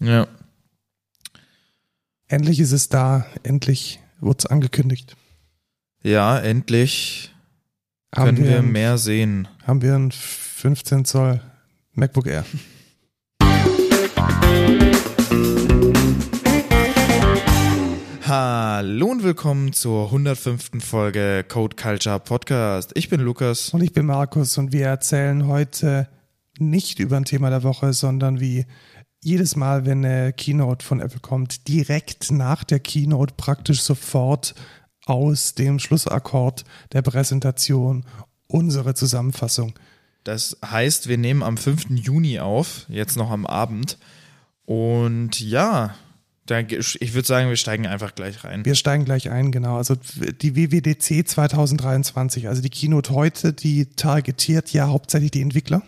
Ja. Endlich ist es da, endlich wurde es angekündigt. Ja, endlich Haben können wir ein- mehr sehen. Haben wir ein 15 Zoll MacBook Air. Hallo und willkommen zur 105. Folge Code Culture Podcast. Ich bin Lukas. Und ich bin Markus und wir erzählen heute nicht über ein Thema der Woche, sondern wie jedes Mal, wenn eine Keynote von Apple kommt, direkt nach der Keynote praktisch sofort aus dem Schlussakkord der Präsentation unsere Zusammenfassung. Das heißt, wir nehmen am 5. Juni auf, jetzt noch am Abend. Und ja, ich würde sagen, wir steigen einfach gleich rein. Wir steigen gleich ein, genau. Also die WWDC 2023, also die Keynote heute, die targetiert ja hauptsächlich die Entwickler.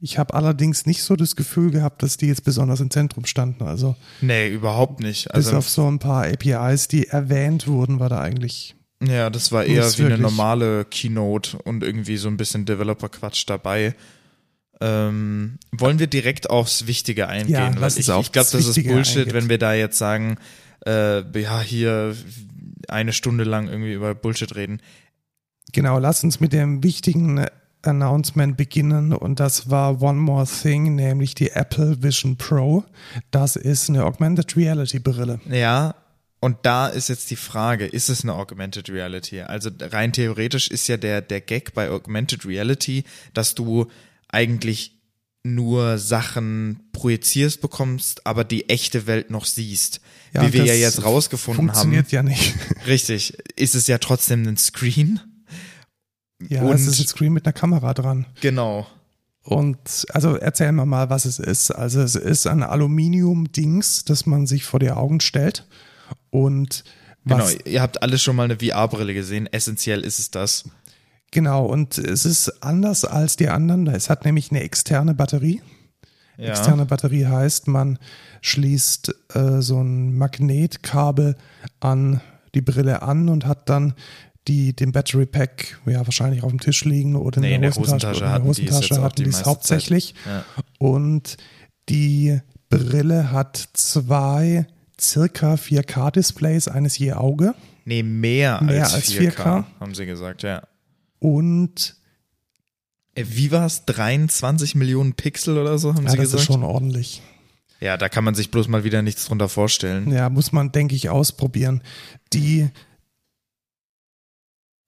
Ich habe allerdings nicht so das Gefühl gehabt, dass die jetzt besonders im Zentrum standen. Also Nee, überhaupt nicht. bis Also, auf so ein paar APIs, die erwähnt wurden, war da eigentlich. ja, das war eher wie eine normale Keynote und irgendwie so ein bisschen Developer-Quatsch dabei. Ähm, wollen wir direkt aufs Wichtige eingehen? Ja, Weil ich, ich glaube, das ist Bullshit, eingehen. wenn wir da jetzt sagen, äh, ja, hier eine Stunde lang irgendwie über Bullshit reden. Genau, lass uns mit dem wichtigen Announcement beginnen und das war One More Thing, nämlich die Apple Vision Pro. Das ist eine Augmented Reality Brille. Ja, und da ist jetzt die Frage, ist es eine Augmented Reality? Also rein theoretisch ist ja der, der Gag bei Augmented Reality, dass du eigentlich nur Sachen projizierst bekommst, aber die echte Welt noch siehst. Wie wir ja jetzt rausgefunden haben. Funktioniert ja nicht. Richtig, ist es ja trotzdem ein Screen. Ja, Und- es ist ein Screen mit einer Kamera dran. Genau. Und also erzähl mir mal, was es ist. Also es ist ein Aluminium-Dings, das man sich vor die Augen stellt. Und was, Genau, ihr habt alle schon mal eine VR-Brille gesehen. Essentiell ist es das. genau, und es ist anders als die anderen. Es hat nämlich eine externe Batterie. Ja. Externe Batterie heißt, man schließt äh, so ein Magnetkabel an die Brille an und hat dann die, den Battery Pack ja wahrscheinlich auf dem Tisch liegen oder in, Nee, der, in der Hosentasche. Hosentasche hatten in der Hosentasche hatten die es hauptsächlich. Ja. Und die Brille hat zwei circa 4K-Displays, eines je Auge. Nee, mehr, Mehr als, als 4K, 4K. haben sie gesagt, ja. Und Äh, Wie war es? 23 Millionen Pixel oder so, haben ja, sie das gesagt? ist schon ordentlich. ja, da kann man sich bloß mal wieder nichts drunter vorstellen. Ja, muss man, denke ich, ausprobieren. Die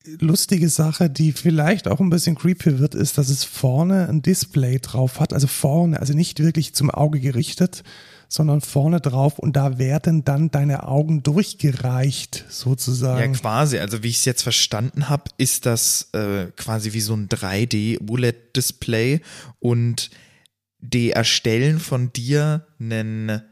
lustige Sache, die vielleicht auch ein bisschen creepy wird, ist, dass es vorne ein Display drauf hat. Also vorne, also nicht wirklich zum Auge gerichtet, sondern vorne drauf und da werden dann deine Augen durchgereicht, Ja, sozusagen. quasi. Also wie ich es jetzt verstanden habe, ist das äh, quasi wie so ein 3D-OLED-Display und die erstellen von dir einen,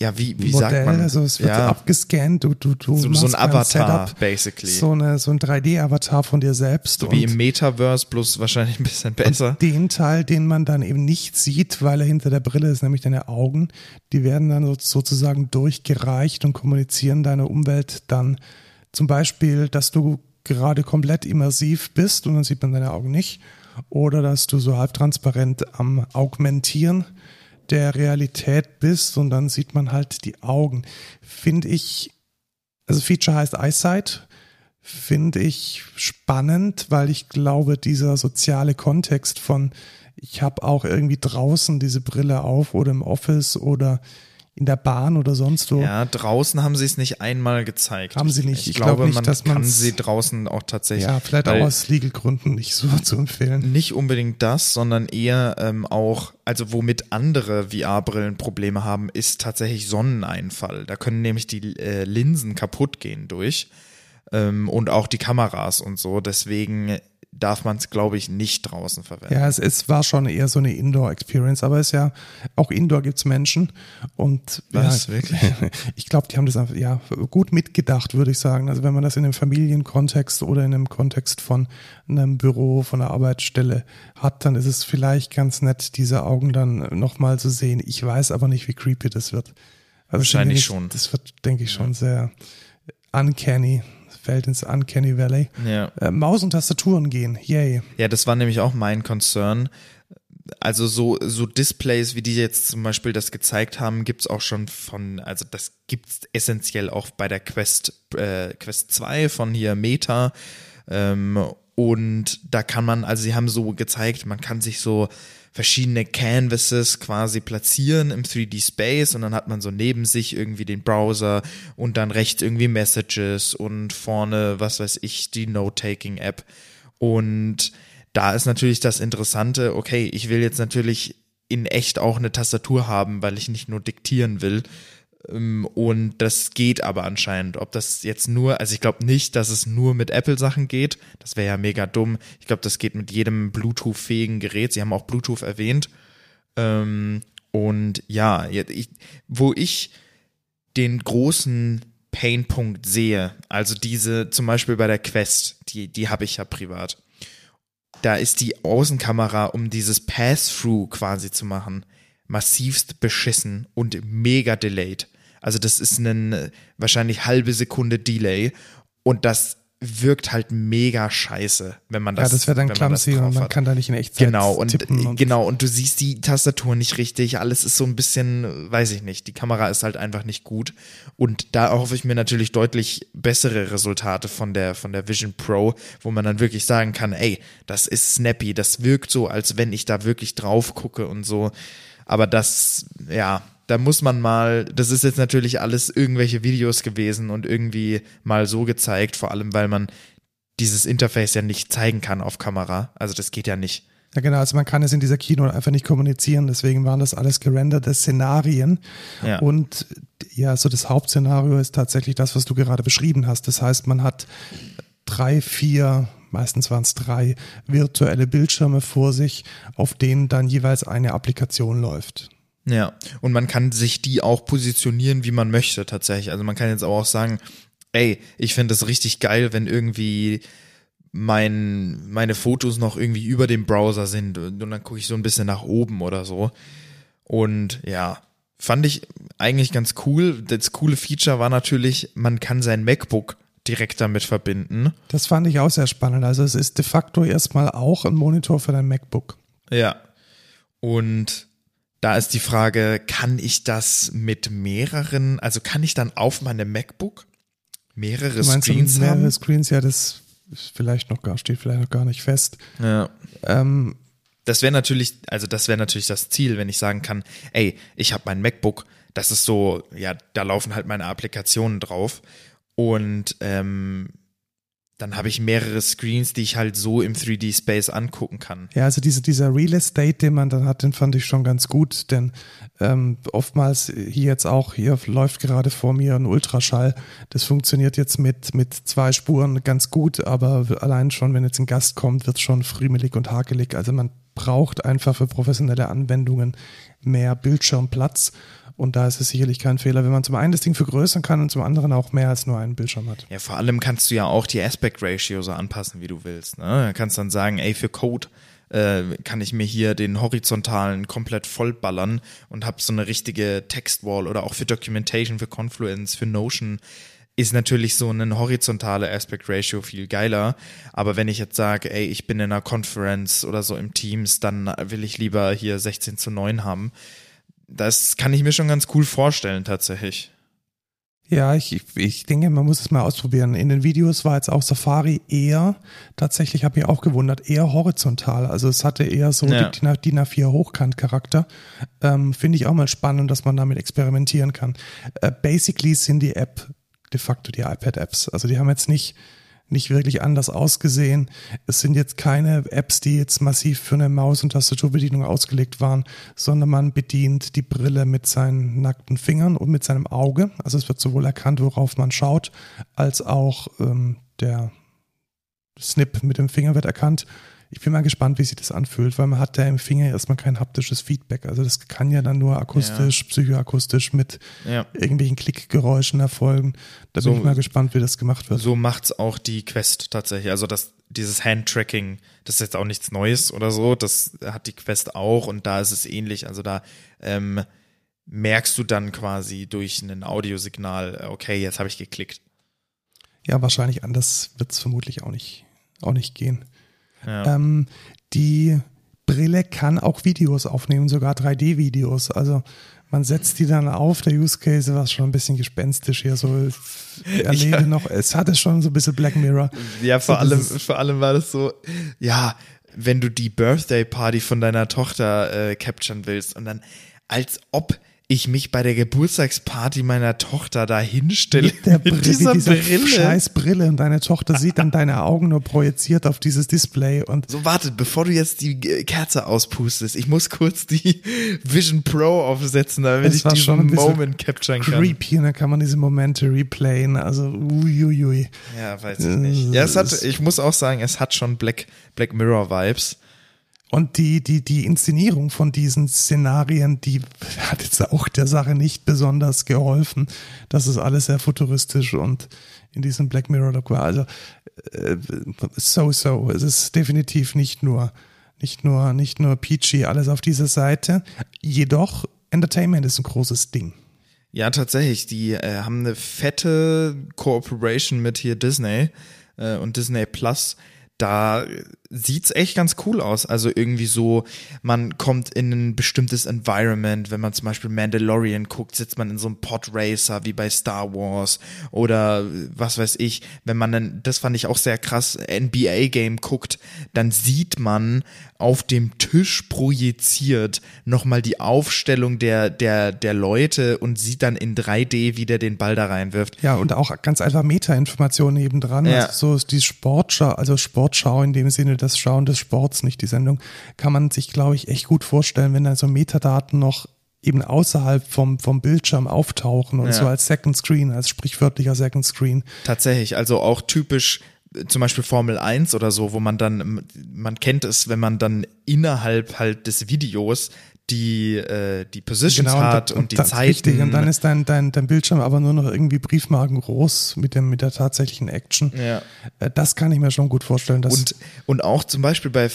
ja, wie, wie sagt man? Also es wird ja, abgescannt, du, du, du so, so ein Avatar, Setup, basically. so, eine, so ein 3D-Avatar von dir selbst. so wie und im Metaverse, bloß wahrscheinlich ein bisschen besser. Den Teil, den man dann eben nicht sieht, weil er hinter der Brille ist, nämlich deine Augen, die werden dann so- sozusagen durchgereicht und kommunizieren deine Umwelt dann zum Beispiel, dass du gerade komplett immersiv bist und dann sieht man deine Augen nicht. Oder dass du so halbtransparent am Augmentieren der Realität bist und dann sieht man halt die Augen. Finde ich, also Feature heißt Eyesight, finde ich spannend, weil ich glaube, dieser soziale Kontext von, ich habe auch irgendwie draußen diese Brille auf oder im Office oder in der Bahn oder sonst wo. Ja, draußen haben sie es nicht einmal gezeigt. Haben sie nicht. Ich, Ich glaub glaube, nicht, man dass kann sie draußen auch tatsächlich. Ja, vielleicht auch aus Legal-Gründen nicht so zu empfehlen. Nicht unbedingt das, sondern eher ähm, auch, also womit andere VR-Brillen Probleme haben, ist tatsächlich Sonneneinfall. Da können nämlich die äh, Linsen kaputt gehen durch ähm, und auch die Kameras und so. Deswegen darf man es, glaube ich, nicht draußen verwenden. Ja, es, es war schon eher so eine Indoor-Experience, aber es ist ja, auch Indoor gibt's Menschen und Was, ja, wirklich? ich glaube, die haben das einfach, ja gut mitgedacht, würde ich sagen. Also wenn man das in einem Familienkontext oder in einem Kontext von einem Büro, von einer Arbeitsstelle hat, dann ist es vielleicht ganz nett, diese Augen dann nochmal zu sehen. Ich weiß aber nicht, wie creepy das wird. Also Wahrscheinlich das schon. ich- Das wird, denke ich, schon sehr uncanny, fällt ins Uncanny Valley. Ja. Äh, Maus und Tastaturen gehen, yay. Ja, das war nämlich auch mein Concern. also so, so Displays, wie die jetzt zum Beispiel das gezeigt haben, gibt's auch schon von, also das gibt's essentiell auch bei der Quest, äh, Quest 2 von hier Meta. Ähm, und da kann man, also sie haben so gezeigt, man kann sich so verschiedene Canvases quasi platzieren im 3D Space und dann hat man so neben sich irgendwie den Browser und dann rechts irgendwie Messages und vorne, was weiß ich, die Note-Taking-App. Und da ist natürlich das Interessante, okay, ich will jetzt natürlich in echt auch eine Tastatur haben, weil ich nicht nur diktieren will. Ähm, und das geht aber anscheinend. Ob das jetzt nur, also ich glaube nicht, dass es nur mit Apple-Sachen geht. Das wäre ja mega dumm. Ich glaube, das geht mit jedem Bluetooth-fähigen Gerät. Sie haben auch Bluetooth erwähnt. Ähm, und ja, wo ich den großen Painpunkt sehe, also diese zum Beispiel bei der Quest, die, die habe ich ja privat da ist die Außenkamera, um dieses Pass-Through quasi zu machen, massivst beschissen und mega delayed. Also das ist ein äh, wahrscheinlich halbe Sekunde Delay und das wirkt halt mega scheiße, wenn man das. Ja, das wäre dann clumsy und man kann da nicht in Echtzeit genau und, und, genau und du siehst die Tastatur nicht richtig. Alles ist so ein bisschen, weiß ich nicht. Die Kamera ist halt einfach nicht gut und da hoffe ich mir natürlich deutlich bessere Resultate von der von der Vision Pro, wo man dann wirklich sagen kann, ey, das ist snappy, das wirkt so, als wenn ich da wirklich drauf gucke und so. Aber das, ja, da muss man mal, das ist jetzt natürlich alles irgendwelche Videos gewesen und irgendwie mal so gezeigt, vor allem weil man dieses Interface ja nicht zeigen kann auf Kamera. Also das geht ja nicht. Ja, genau, also man kann es in dieser Keynote einfach nicht kommunizieren, deswegen waren das alles gerenderte Szenarien. Ja. Und ja, so das Hauptszenario ist tatsächlich das, was du gerade beschrieben hast. Das heißt, man hat drei, vier, meistens waren es drei virtuelle Bildschirme vor sich, auf denen dann jeweils eine Applikation läuft. Ja, und man kann sich die auch positionieren, wie man möchte tatsächlich. Also man kann jetzt auch sagen, ey, ich finde das richtig geil, wenn irgendwie mein, meine Fotos noch irgendwie über dem Browser sind und dann gucke ich so ein bisschen nach oben oder so. Und ja, fand ich eigentlich ganz cool. Das coole Feature war natürlich, man kann sein MacBook direkt damit verbinden. Das fand ich auch sehr spannend. Also es ist de facto erstmal auch ein Monitor für dein MacBook. Ja. Und da ist die Frage, kann ich das mit mehreren, also kann ich dann auf meinem MacBook mehrere du Screens mehrere haben? Screens, ja, das ist vielleicht noch gar, steht vielleicht noch gar nicht fest. Ja. Ähm, das wäre natürlich, also das wäre natürlich das Ziel, wenn ich sagen kann, ey, ich habe mein MacBook, das ist so, ja, da laufen halt meine Applikationen drauf und ähm, dann habe ich mehrere Screens, die ich halt so im 3D-Space angucken kann. Ja, also diese, dieser Real Estate, den man dann hat, den fand ich schon ganz gut, denn ähm, oftmals hier jetzt auch, hier läuft gerade vor mir ein Ultraschall. Das funktioniert jetzt mit, mit zwei Spuren ganz gut, aber allein schon, wenn jetzt ein Gast kommt, wird es schon friemelig und hakelig. Also man braucht einfach für professionelle Anwendungen mehr Bildschirmplatz. Und da ist es sicherlich kein Fehler, wenn man zum einen das Ding vergrößern kann und zum anderen auch mehr als nur einen Bildschirm hat. Ja, vor allem kannst du ja auch die Aspect Ratio so anpassen, wie du willst. Ne? Du kannst dann sagen, ey, für Code äh, kann ich mir hier den horizontalen komplett vollballern und habe so eine richtige Textwall oder auch für Documentation, für Confluence, für Notion ist natürlich so eine horizontale Aspect Ratio viel geiler. Aber wenn ich jetzt sage, ey, ich bin in einer Conference oder so im Teams, dann will ich lieber hier 16 zu 9 haben das kann ich mir schon ganz cool vorstellen, tatsächlich. Ja, ich, ich denke, man muss es mal ausprobieren. In den Videos war jetzt auch Safari eher, tatsächlich habe ich auch gewundert, eher horizontal. Also es hatte eher so ja. die DIN A4 Hochkant-Charakter. Ähm, Finde ich auch mal spannend, dass man damit experimentieren kann. Äh, basically sind die App de facto die iPad-Apps. Also die haben jetzt nicht nicht wirklich anders ausgesehen. Es sind jetzt keine Apps, die jetzt massiv für eine Maus- und Tastaturbedienung ausgelegt waren, sondern man bedient die Brille mit seinen nackten Fingern und mit seinem Auge. Also es wird sowohl erkannt, worauf man schaut, als auch ähm, der Snip mit dem Finger wird erkannt ich bin mal gespannt, wie sich das anfühlt, weil man hat ja im Finger erstmal kein haptisches Feedback. Also das kann ja dann nur akustisch, ja. psychoakustisch mit ja. irgendwelchen Klickgeräuschen erfolgen. Da so, bin ich mal gespannt, wie das gemacht wird. So macht's auch die Quest tatsächlich. Also das, dieses Handtracking, das ist jetzt auch nichts Neues oder so. Das hat die Quest auch und da ist es ähnlich. Also da ähm, merkst du dann quasi durch ein Audiosignal, okay, jetzt habe ich geklickt. Ja, wahrscheinlich anders wird es vermutlich auch nicht, auch nicht gehen. Ja. Ähm, die Brille kann auch Videos aufnehmen, sogar 3D-Videos. Also man setzt die dann auf, der Use Case war schon ein bisschen gespenstisch hier, so erlebe ja. noch, es hatte schon so ein bisschen Black Mirror. Ja, vor so allem, vor allem war das so, ja, wenn du die Birthday Party von deiner Tochter äh, capturen willst und dann als ob ich mich bei der Geburtstagsparty meiner Tochter da hinstelle mit, der mit dieser, dieser Brille. scheiß Brille und deine Tochter sieht dann deine Augen nur projiziert auf dieses Display und so warte, bevor du jetzt die Kerze auspustest, ich muss kurz die Vision Pro aufsetzen, damit ich diesen Moment capturen kann. Creepy, und dann kann man diese Momente replayen, also uiuiui. Ja, weiß ich nicht. Ja, es hat, ich muss auch sagen, es hat schon Black, Black Mirror Vibes. Und die, die, die Inszenierung von diesen Szenarien, die hat jetzt auch der Sache nicht besonders geholfen. Das ist alles sehr futuristisch und in diesem Black Mirror Look war. Also äh, so, so. Es ist definitiv nicht nur, nicht nur, nicht nur peachy alles auf dieser Seite. Jedoch, Entertainment ist ein großes Ding. Ja, tatsächlich. Die äh, haben eine fette Cooperation mit hier Disney äh, und Disney Plus da sieht's echt ganz cool aus. Also irgendwie so, man kommt in ein bestimmtes Environment, wenn man zum Beispiel Mandalorian guckt, sitzt man in so einem Podracer wie bei Star Wars oder was weiß ich. Wenn man dann, das fand ich auch sehr krass, NBA-Game guckt, dann sieht man auf dem Tisch projiziert nochmal die Aufstellung der, der, der Leute und sieht dann in 3D, wie der den Ball da reinwirft. Ja, und auch ganz einfach Meta-Informationen nebendran. Ja. Also so ist die Sportschau, also Sportschau in dem Sinne das Schauen des Sports, nicht die Sendung, kann man sich, glaube ich, echt gut vorstellen, wenn da so Metadaten noch eben außerhalb vom, vom Bildschirm auftauchen und ja. so als Second Screen, als sprichwörtlicher Second Screen. Tatsächlich, also auch typisch zum Beispiel Formel 1 oder so, wo man dann, man kennt es, wenn man dann innerhalb halt des Videos die, äh, die Positions genau, hat und, und die Zeiten. Richtig, und dann ist dein, dein, dein Bildschirm aber nur noch irgendwie Briefmarken groß mit, dem, mit der tatsächlichen Action. Ja. Äh, das kann ich mir schon gut vorstellen. Dass und, und auch zum Beispiel bei,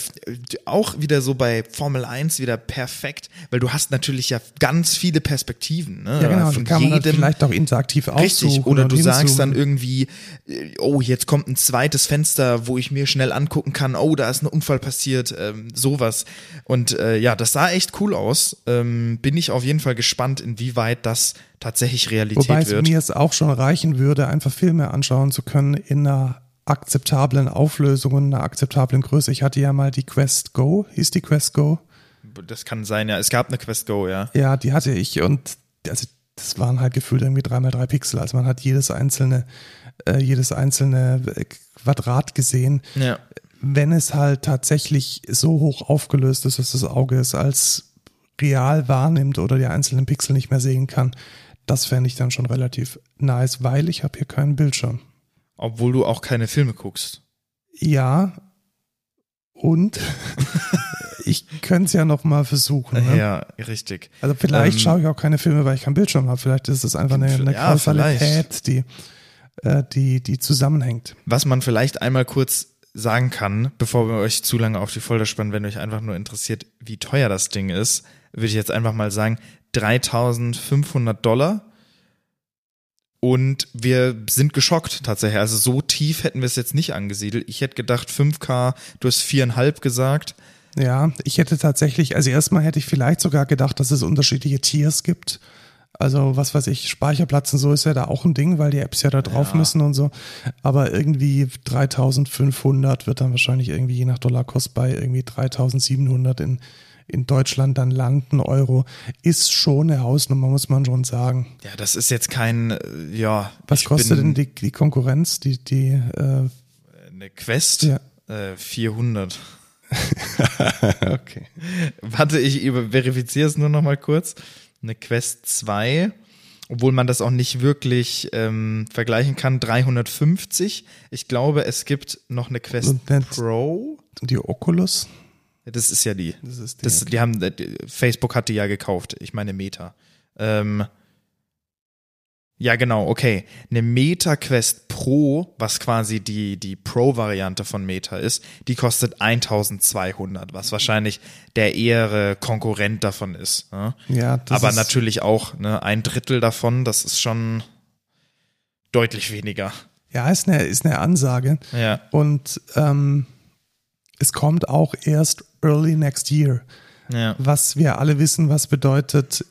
auch wieder so bei Formel 1 wieder perfekt, weil du hast natürlich ja ganz viele Perspektiven. Ne? Ja, genau, Von kann jedem, man vielleicht auch interaktiv Richtig, oder du sagst dann irgendwie, äh, oh, jetzt kommt ein zweites Fenster, wo ich mir schnell angucken kann, oh, da ist ein Unfall passiert, ähm, sowas. Und äh, ja, das sah echt cool aus aus. Ähm, bin ich auf jeden Fall gespannt, inwieweit das tatsächlich Realität Wobei wird. Wobei mir es auch schon reichen würde, einfach Filme anschauen zu können in einer akzeptablen Auflösung und einer akzeptablen Größe. Ich hatte ja mal die Quest Go, hieß die Quest Go? Das kann sein, ja. Es gab eine Quest Go, ja. Ja, die hatte ich und also das waren halt gefühlt irgendwie dreimal drei Pixel. Also man hat jedes einzelne, äh, jedes einzelne Quadrat gesehen. Ja. Wenn es halt tatsächlich so hoch aufgelöst ist, dass das Auge es als real wahrnimmt oder die einzelnen Pixel nicht mehr sehen kann, das fände ich dann schon relativ nice, weil ich habe hier keinen Bildschirm. Obwohl du auch keine Filme guckst. Ja. Und ich könnte es ja noch mal versuchen. Ne? Ja, richtig. Also vielleicht ähm, schaue ich auch keine Filme, weil ich keinen Bildschirm habe. Vielleicht ist es einfach eine, eine ja, Kausalität, die, äh, die, die zusammenhängt. Was man vielleicht einmal kurz sagen kann, bevor wir euch zu lange auf die Folter spannen, wenn euch einfach nur interessiert, wie teuer das Ding ist, würde ich jetzt einfach mal sagen, 3500 Dollar. Und wir sind geschockt tatsächlich. Also so tief hätten wir es jetzt nicht angesiedelt. Ich hätte gedacht 5K, du hast viereinhalb gesagt. Ja, ich hätte tatsächlich, also erstmal hätte ich vielleicht sogar gedacht, dass es unterschiedliche Tiers gibt. Also was weiß ich, Speicherplatz und so ist ja da auch ein Ding, weil die Apps ja da drauf ja. müssen und so. Aber irgendwie 3500 wird dann wahrscheinlich irgendwie je nach Dollarkost bei irgendwie 3700 in in Deutschland dann landen, Euro, ist schon eine Hausnummer, muss man schon sagen. Ja, das ist jetzt kein, äh, ja. Was kostet denn die, die Konkurrenz, die, die, äh, eine Quest? Ja. Äh, 400. okay. Warte, ich verifiziere es nur noch mal kurz. Eine Quest 2 obwohl man das auch nicht wirklich ähm, vergleichen kann, 350. Ich glaube, es gibt noch eine Quest Pro. Die Oculus? Das ist ja die. Das ist die, das, okay. die haben, Facebook hat die ja gekauft. Ich meine Meta. Ähm, ja, genau, okay. Eine Meta Quest Pro, was quasi die, die Pro-Variante von Meta ist, die kostet 1200, was wahrscheinlich der ehere Konkurrent davon ist. Ne? Ja, Aber natürlich auch ne, ein Drittel davon, das ist schon deutlich weniger. Ja, ist eine, ist eine Ansage. Ja. Und ähm, es kommt auch erst early next year. Ja. Was wir alle wissen, was bedeutet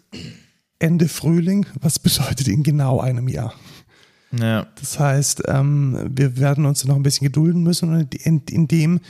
Ende Frühling, was bedeutet in genau einem Jahr. Ja. Das heißt, ähm, wir werden uns noch ein bisschen gedulden müssen und in, in dem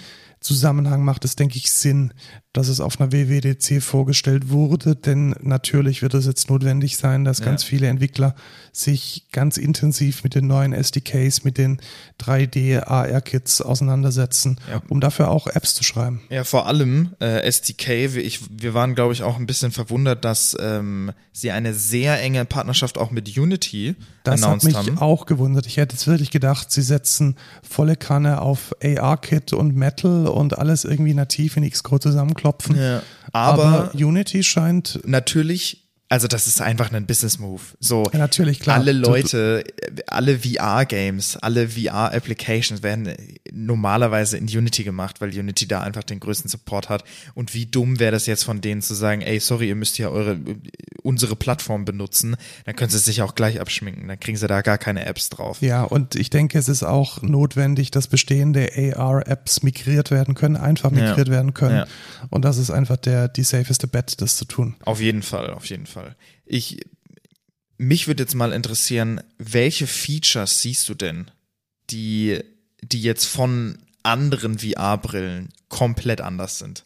Zusammenhang macht es, denke ich, Sinn, dass es auf einer WWDC vorgestellt wurde, denn natürlich wird es jetzt notwendig sein, dass Ja. ganz viele Entwickler sich ganz intensiv mit den neuen SDKs, mit den 3D AR-Kits auseinandersetzen, Ja. um dafür auch Apps zu schreiben. Ja, vor allem äh, SDK. Wir, ich, wir waren, glaube ich, auch ein bisschen verwundert, dass ähm, sie eine sehr enge Partnerschaft auch mit Unity Das hat announced mich haben. auch gewundert. Ich hätte jetzt wirklich gedacht, sie setzen volle Kanne auf AR-Kit und Metal und alles irgendwie nativ in Xcode zusammenklopfen. Ja. Aber, Unity scheint natürlich, also das ist einfach ein Business-Move. So, Ja, natürlich, klar. alle Leute, alle VR-Games, alle VR-Applications werden normalerweise in Unity gemacht, weil Unity da einfach den größten Support hat. Und wie dumm wäre das jetzt von denen zu sagen, ey, sorry, ihr müsst ja eure, unsere Plattform benutzen, dann können sie sich auch gleich abschminken, dann kriegen sie da gar keine Apps drauf. Ja, und ich denke, es ist auch notwendig, dass bestehende AR-Apps migriert werden können, einfach migriert werden können. Ja. Und das ist einfach der, die safeste Bet, das zu tun. Auf jeden Fall, auf jeden Fall. Ich, mich würde jetzt mal interessieren, welche Features siehst du denn, die, die jetzt von anderen VR-Brillen komplett anders sind?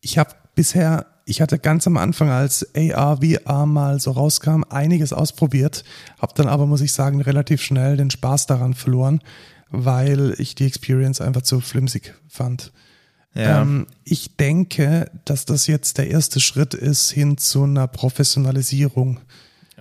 Ich habe bisher, ich hatte ganz am Anfang, als AR, VR mal so rauskam, einiges ausprobiert, habe dann aber, muss ich sagen, relativ schnell den Spaß daran verloren, weil ich die Experience einfach zu flimsig fand. Ja, Ähm, ich denke, dass das jetzt der erste Schritt ist hin zu einer Professionalisierung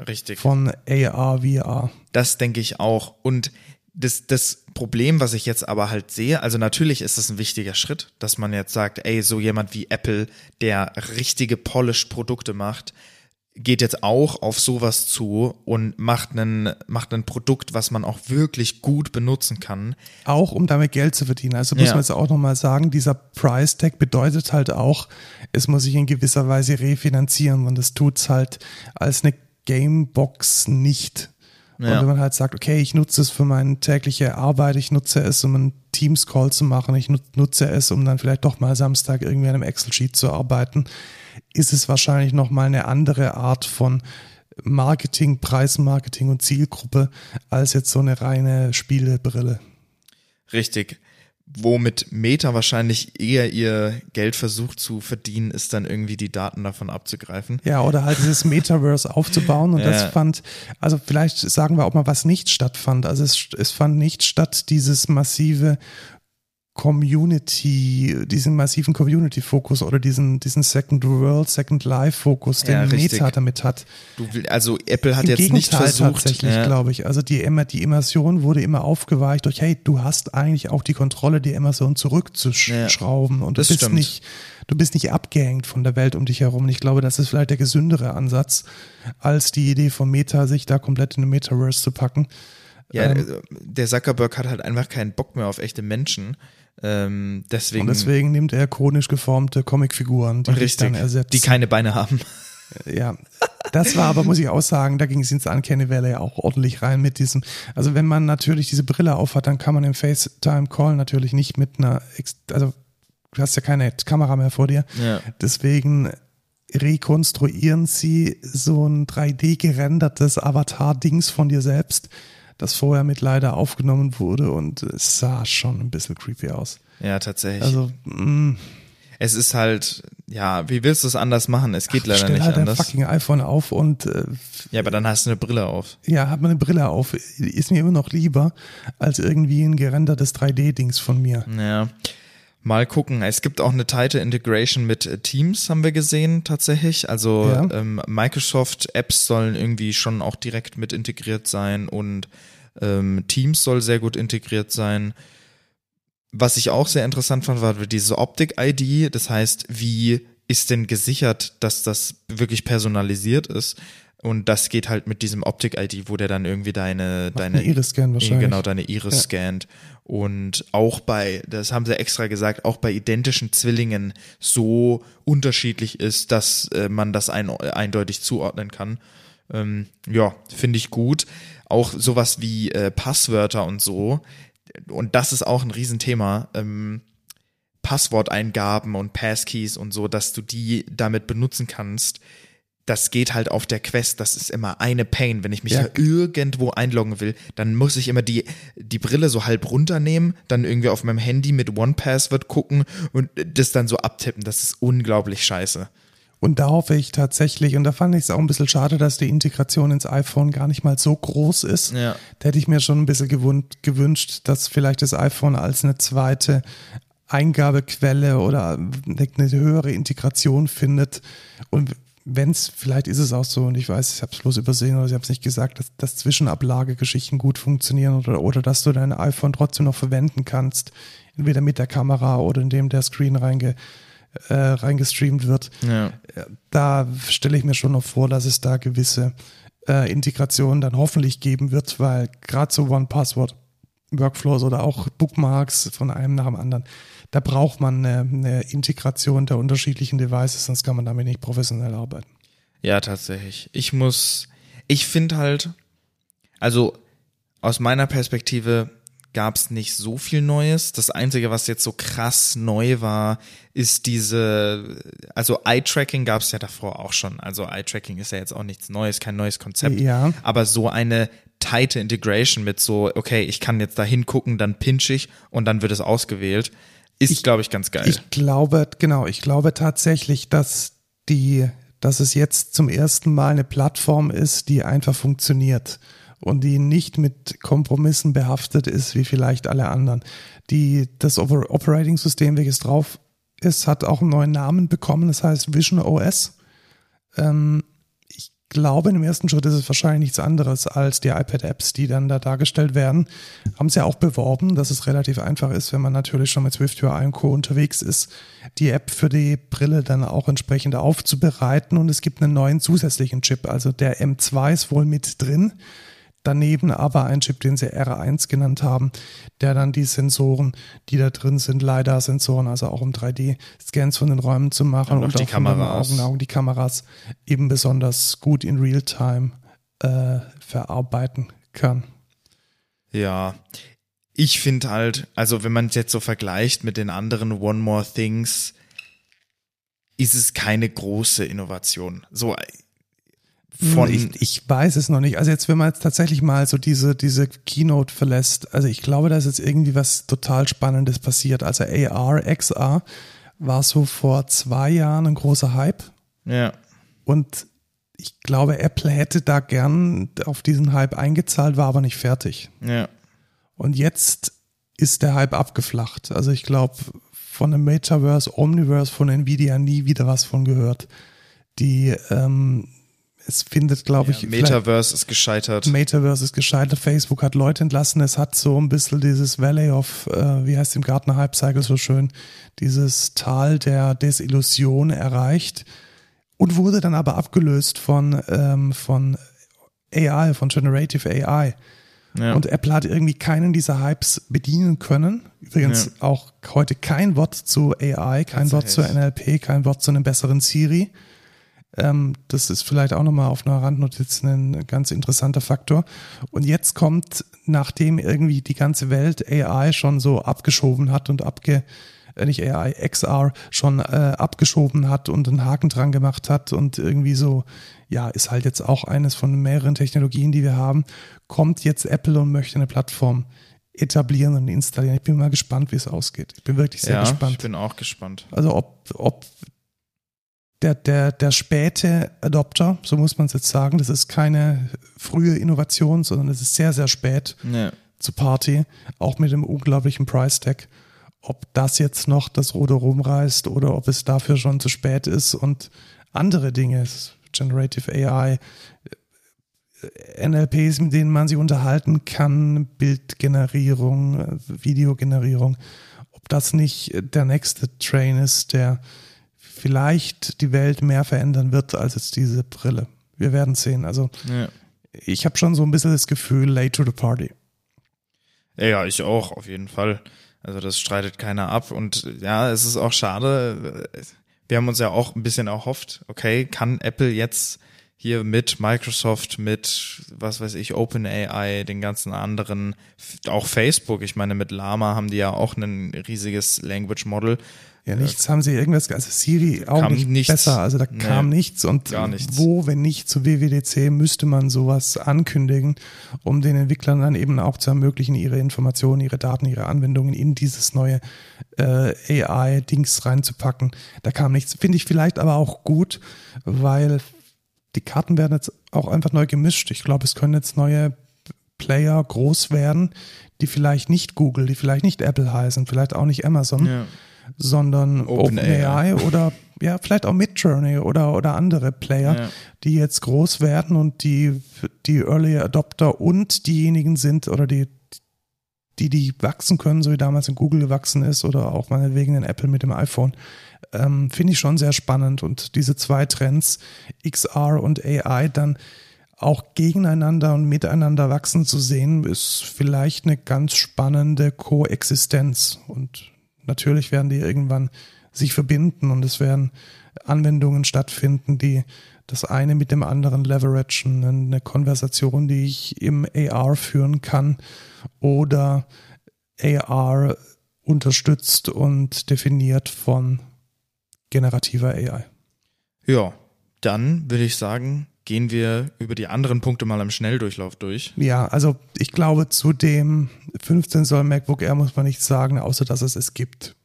richtig. von AR, VR. Das denke ich auch. Und das, das Problem, was ich jetzt aber halt sehe, also natürlich ist es ein wichtiger Schritt, dass man jetzt sagt, ey, so jemand wie Apple, der richtige polished Produkte macht, geht jetzt auch auf sowas zu und macht einen, macht ein Produkt, was man auch wirklich gut benutzen kann. Auch um damit Geld zu verdienen. Also muss Ja. man jetzt auch nochmal sagen, dieser Price Tag bedeutet halt auch, es muss sich in gewisser Weise refinanzieren und das tut's halt als eine Gamebox nicht. Ja. Und wenn man halt sagt, okay, ich nutze es für meine tägliche Arbeit, ich nutze es, um einen Teams-Call zu machen, ich nut- nutze es, um dann vielleicht doch mal Samstag irgendwie an einem Excel-Sheet zu arbeiten, ist es wahrscheinlich nochmal eine andere Art von Marketing, Preismarketing und Zielgruppe als jetzt so eine reine Spielebrille. Richtig. Womit Meta wahrscheinlich eher ihr Geld versucht zu verdienen, ist dann irgendwie die Daten davon abzugreifen. Ja, oder halt dieses Metaverse aufzubauen. Und das Ja. fand, also vielleicht sagen wir auch mal, was nicht stattfand. Also es, es fand nicht statt, dieses massive Community, diesen massiven Community-Fokus oder diesen, diesen Second World, Second Life-Fokus, den Ja. Meta damit hat. Du also Apple hat Im jetzt nicht Gegenteil versucht. tatsächlich, ja, glaube ich. Also die, die Immersion wurde immer aufgeweicht durch, hey, du hast eigentlich auch die Kontrolle, die Immersion zurückzuschrauben und du bist stimmt. nicht, du bist nicht abgehängt von der Welt um dich herum. Und ich glaube, das ist vielleicht der gesündere Ansatz, als die Idee von Meta, sich da komplett in den Metaverse zu packen. ja, ähm, äh, der Zuckerberg hat halt einfach keinen Bock mehr auf echte Menschen. Ähm, deswegen, Und deswegen nimmt er chronisch geformte Comicfiguren, die richtig, dann ersetzen. die keine Beine haben. Ja, das war aber, muss ich auch sagen, da ging es ins Uncanny Valley auch ordentlich rein mit diesem. Also wenn man natürlich diese Brille aufhat, dann kann man im FaceTime-Call natürlich nicht mit einer, also du hast ja keine Kamera mehr vor dir. Ja. Deswegen rekonstruieren sie so ein 3D gerendertes Avatar-Dings von dir selbst, das vorher mit leider aufgenommen wurde und es sah schon ein bisschen creepy aus. Ja, tatsächlich. Also, mh, es ist halt, ja, wie willst du es anders machen? Es geht leider stell nicht halt dein anders. fucking iPhone auf und äh, Ja, aber dann hast du eine Brille auf. Ja, hat man eine Brille auf. Ist mir immer noch lieber als irgendwie ein gerendertes 3D-Dings von mir. Ja. Mal gucken. Es gibt auch eine tighte Integration mit äh, Teams, haben wir gesehen, tatsächlich. Also Ja. ähm, Microsoft-Apps sollen irgendwie schon auch direkt mit integriert sein und ähm, Teams soll sehr gut integriert sein. Was ich auch sehr interessant fand, war diese Optik-ID. Das heißt, wie ist denn gesichert, dass das wirklich personalisiert ist? Und das geht halt mit diesem Optik-ID, wo der dann irgendwie deine, deine Ein Iris-Scan wahrscheinlich. Genau, deine Iris Ja. scannt. Und auch bei, das haben sie extra gesagt, auch bei identischen Zwillingen so unterschiedlich ist, dass äh, man das ein, eindeutig zuordnen kann. Ähm, ja, finde ich gut. Auch sowas wie äh, Passwörter und so. Und das ist auch ein Riesenthema. Ähm, Passworteingaben und Passkeys und so, dass du die damit benutzen kannst. Das geht halt auf der Quest, das ist immer eine Pain. Wenn ich mich Ja. irgendwo einloggen will, dann muss ich immer die, die Brille so halb runternehmen, dann irgendwie auf meinem Handy mit One Password gucken und das dann so abtippen. Das ist unglaublich scheiße. Und da hoffe ich tatsächlich, und da fand ich es auch ein bisschen schade, dass die Integration ins iPhone gar nicht mal so groß ist. Ja. Da hätte ich mir schon ein bisschen gewünscht, dass vielleicht das iPhone als eine zweite Eingabequelle oder eine, eine höhere Integration findet. Und wenn es, vielleicht ist es auch so, und ich weiß, ich habe es bloß übersehen oder ich habe es nicht gesagt, dass, dass Zwischenablagegeschichten gut funktionieren oder, oder dass du dein iPhone trotzdem noch verwenden kannst, entweder mit der Kamera oder indem der Screen reinge, äh, reingestreamt wird Ja. da stelle ich mir schon noch vor, dass es da gewisse äh, Integrationen dann hoffentlich geben wird, weil gerade so One-Password Workflows oder auch Bookmarks von einem nach dem anderen, da braucht man eine, eine Integration der unterschiedlichen Devices, sonst kann man damit nicht professionell arbeiten. Ja, tatsächlich. Ich muss, ich finde halt, also aus meiner Perspektive gab es nicht so viel Neues. Das Einzige, was jetzt so krass neu war, ist diese, also Eye-Tracking gab es ja davor auch schon. Also Eye-Tracking ist ja jetzt auch nichts Neues, kein neues Konzept. Ja. Aber so eine tighte Integration mit so, okay, ich kann jetzt da hingucken, dann pinch ich und dann wird es ausgewählt, ist, glaube ich, ganz geil. Ich glaube, genau, ich glaube tatsächlich, dass die, dass es jetzt zum ersten Mal eine Plattform ist, die einfach funktioniert und die nicht mit Kompromissen behaftet ist, wie vielleicht alle anderen. Die, das Oper Operating System, welches drauf ist, hat auch einen neuen Namen bekommen, das heißt Vision OS. Ähm, ich glaube, im ersten Schritt ist es wahrscheinlich nichts anderes als die iPad-Apps, die dann da dargestellt werden. Haben sie ja auch beworben, dass es relativ einfach ist, wenn man natürlich schon mit SwiftUI und Co. unterwegs ist, die App für die Brille dann auch entsprechend aufzubereiten. Und es gibt einen neuen zusätzlichen Chip. Also der M2 ist wohl mit drin. Daneben aber ein Chip, den sie R1 genannt haben, der dann die Sensoren, die da drin sind, LiDAR-Sensoren, also auch um 3D-Scans von den Räumen zu machen Und auch die Kameras. Augen, die Kameras eben besonders gut in Realtime äh, verarbeiten kann. Ja, ich finde halt, also wenn man es jetzt so vergleicht mit den anderen One More Things, ist es keine große Innovation. So von ich, ich weiß es noch nicht. Also jetzt, wenn man jetzt tatsächlich mal so diese, diese Keynote verlässt, also ich glaube, da ist jetzt irgendwie was total Spannendes passiert. Also AR, XR war so vor zwei Jahren ein großer Hype ja, und ich glaube, Apple hätte da gern auf diesen Hype eingezahlt, war aber nicht fertig. ja, Und jetzt ist der Hype abgeflacht. Also ich glaube, von dem Metaverse, Omniverse, von Nvidia nie wieder was von gehört. Die, ähm, es findet, glaube ich, ja vielleicht- Metaverse ist gescheitert. Metaverse ist gescheitert, Facebook hat Leute entlassen, es hat so ein bisschen dieses Valley of, äh, wie heißt im Gartner Hype Cycle so schön, dieses Tal der Desillusion erreicht und wurde dann aber abgelöst von, ähm, von AI, von Generative AI. ja. Und Apple hat irgendwie keinen dieser Hypes bedienen können. Übrigens auch heute kein Wort zu AI, kein Wort zu. NLP, kein Wort zu einem besseren Siri. Ähm, das ist vielleicht auch nochmal auf einer Randnotiz ein ganz interessanter Faktor. Und jetzt kommt, nachdem irgendwie die ganze Welt AI schon so abgeschoben hat und abge, äh, nicht AI, XR schon äh, abgeschoben hat und einen Haken dran gemacht hat und irgendwie so, ja, ist halt jetzt auch eines von mehreren Technologien, die wir haben, kommt jetzt Apple und möchte eine Plattform etablieren und installieren. Ich bin mal gespannt, wie es ausgeht. Ich bin wirklich sehr ja, gespannt. ich bin auch gespannt. Also ob, ob der, der, der späte Adopter, so muss man es jetzt sagen, das ist keine frühe Innovation, sondern es ist sehr, sehr spät Ja, zu Party, auch mit dem unglaublichen Price Tag. Ob das jetzt noch das Ruder rumreißt oder ob es dafür schon zu spät ist und andere Dinge, Generative AI, äh, NLPs, mit denen man sich unterhalten kann, Bildgenerierung, äh, Videogenerierung, ob das nicht der nächste Train ist, der vielleicht die Welt mehr verändern wird als jetzt diese Brille. Wir werden sehen. Also ja. ich habe schon so ein bisschen das Gefühl, late to the party. Ja, ich auch, auf jeden Fall. Also das streitet keiner ab. Und ja, es ist auch schade. Wir haben uns ja auch ein bisschen erhofft, okay, kann Apple jetzt hier mit Microsoft, mit was weiß ich, OpenAI, den ganzen anderen, auch Facebook. Ich meine, mit Lama haben die ja auch ein riesiges Language Model. Ja, nichts haben sie irgendwas, also Siri auch Kam nicht nichts. besser, also da Nee, kam nichts und nichts. wo, wenn nicht zu WWDC, müsste man sowas ankündigen, um den Entwicklern dann eben auch zu ermöglichen, ihre Informationen, ihre Daten, ihre Anwendungen in dieses neue äh, AI-Dings reinzupacken. Da kam nichts, finde ich vielleicht aber auch gut, weil die Karten werden jetzt auch einfach neu gemischt. Ich glaube, es können jetzt neue Player groß werden, die vielleicht nicht Google, die vielleicht nicht Apple heißen, vielleicht auch nicht Amazon Ja. Sondern OpenAI. OpenAI oder ja, vielleicht auch Midjourney oder, oder andere Player, Ja. die jetzt groß werden und die, die Early Adopter und diejenigen sind oder die, die, die wachsen können, so wie damals in Google gewachsen ist oder auch meinetwegen in Apple mit dem iPhone, ähm, finde ich schon sehr spannend und diese zwei Trends, XR und AI, dann auch gegeneinander und miteinander wachsen zu sehen, ist vielleicht eine ganz spannende Koexistenz. Und natürlich werden die irgendwann sich verbinden und es werden Anwendungen stattfinden, die das eine mit dem anderen leveragen, eine Konversation, die ich im AR führen kann oder AR unterstützt und definiert von generativer AI. Ja, dann würde ich sagen, gehen wir über die anderen Punkte mal im Schnelldurchlauf durch. Ja, also ich glaube, zu dem 15 Zoll MacBook Air muss man nichts sagen, außer dass es es gibt.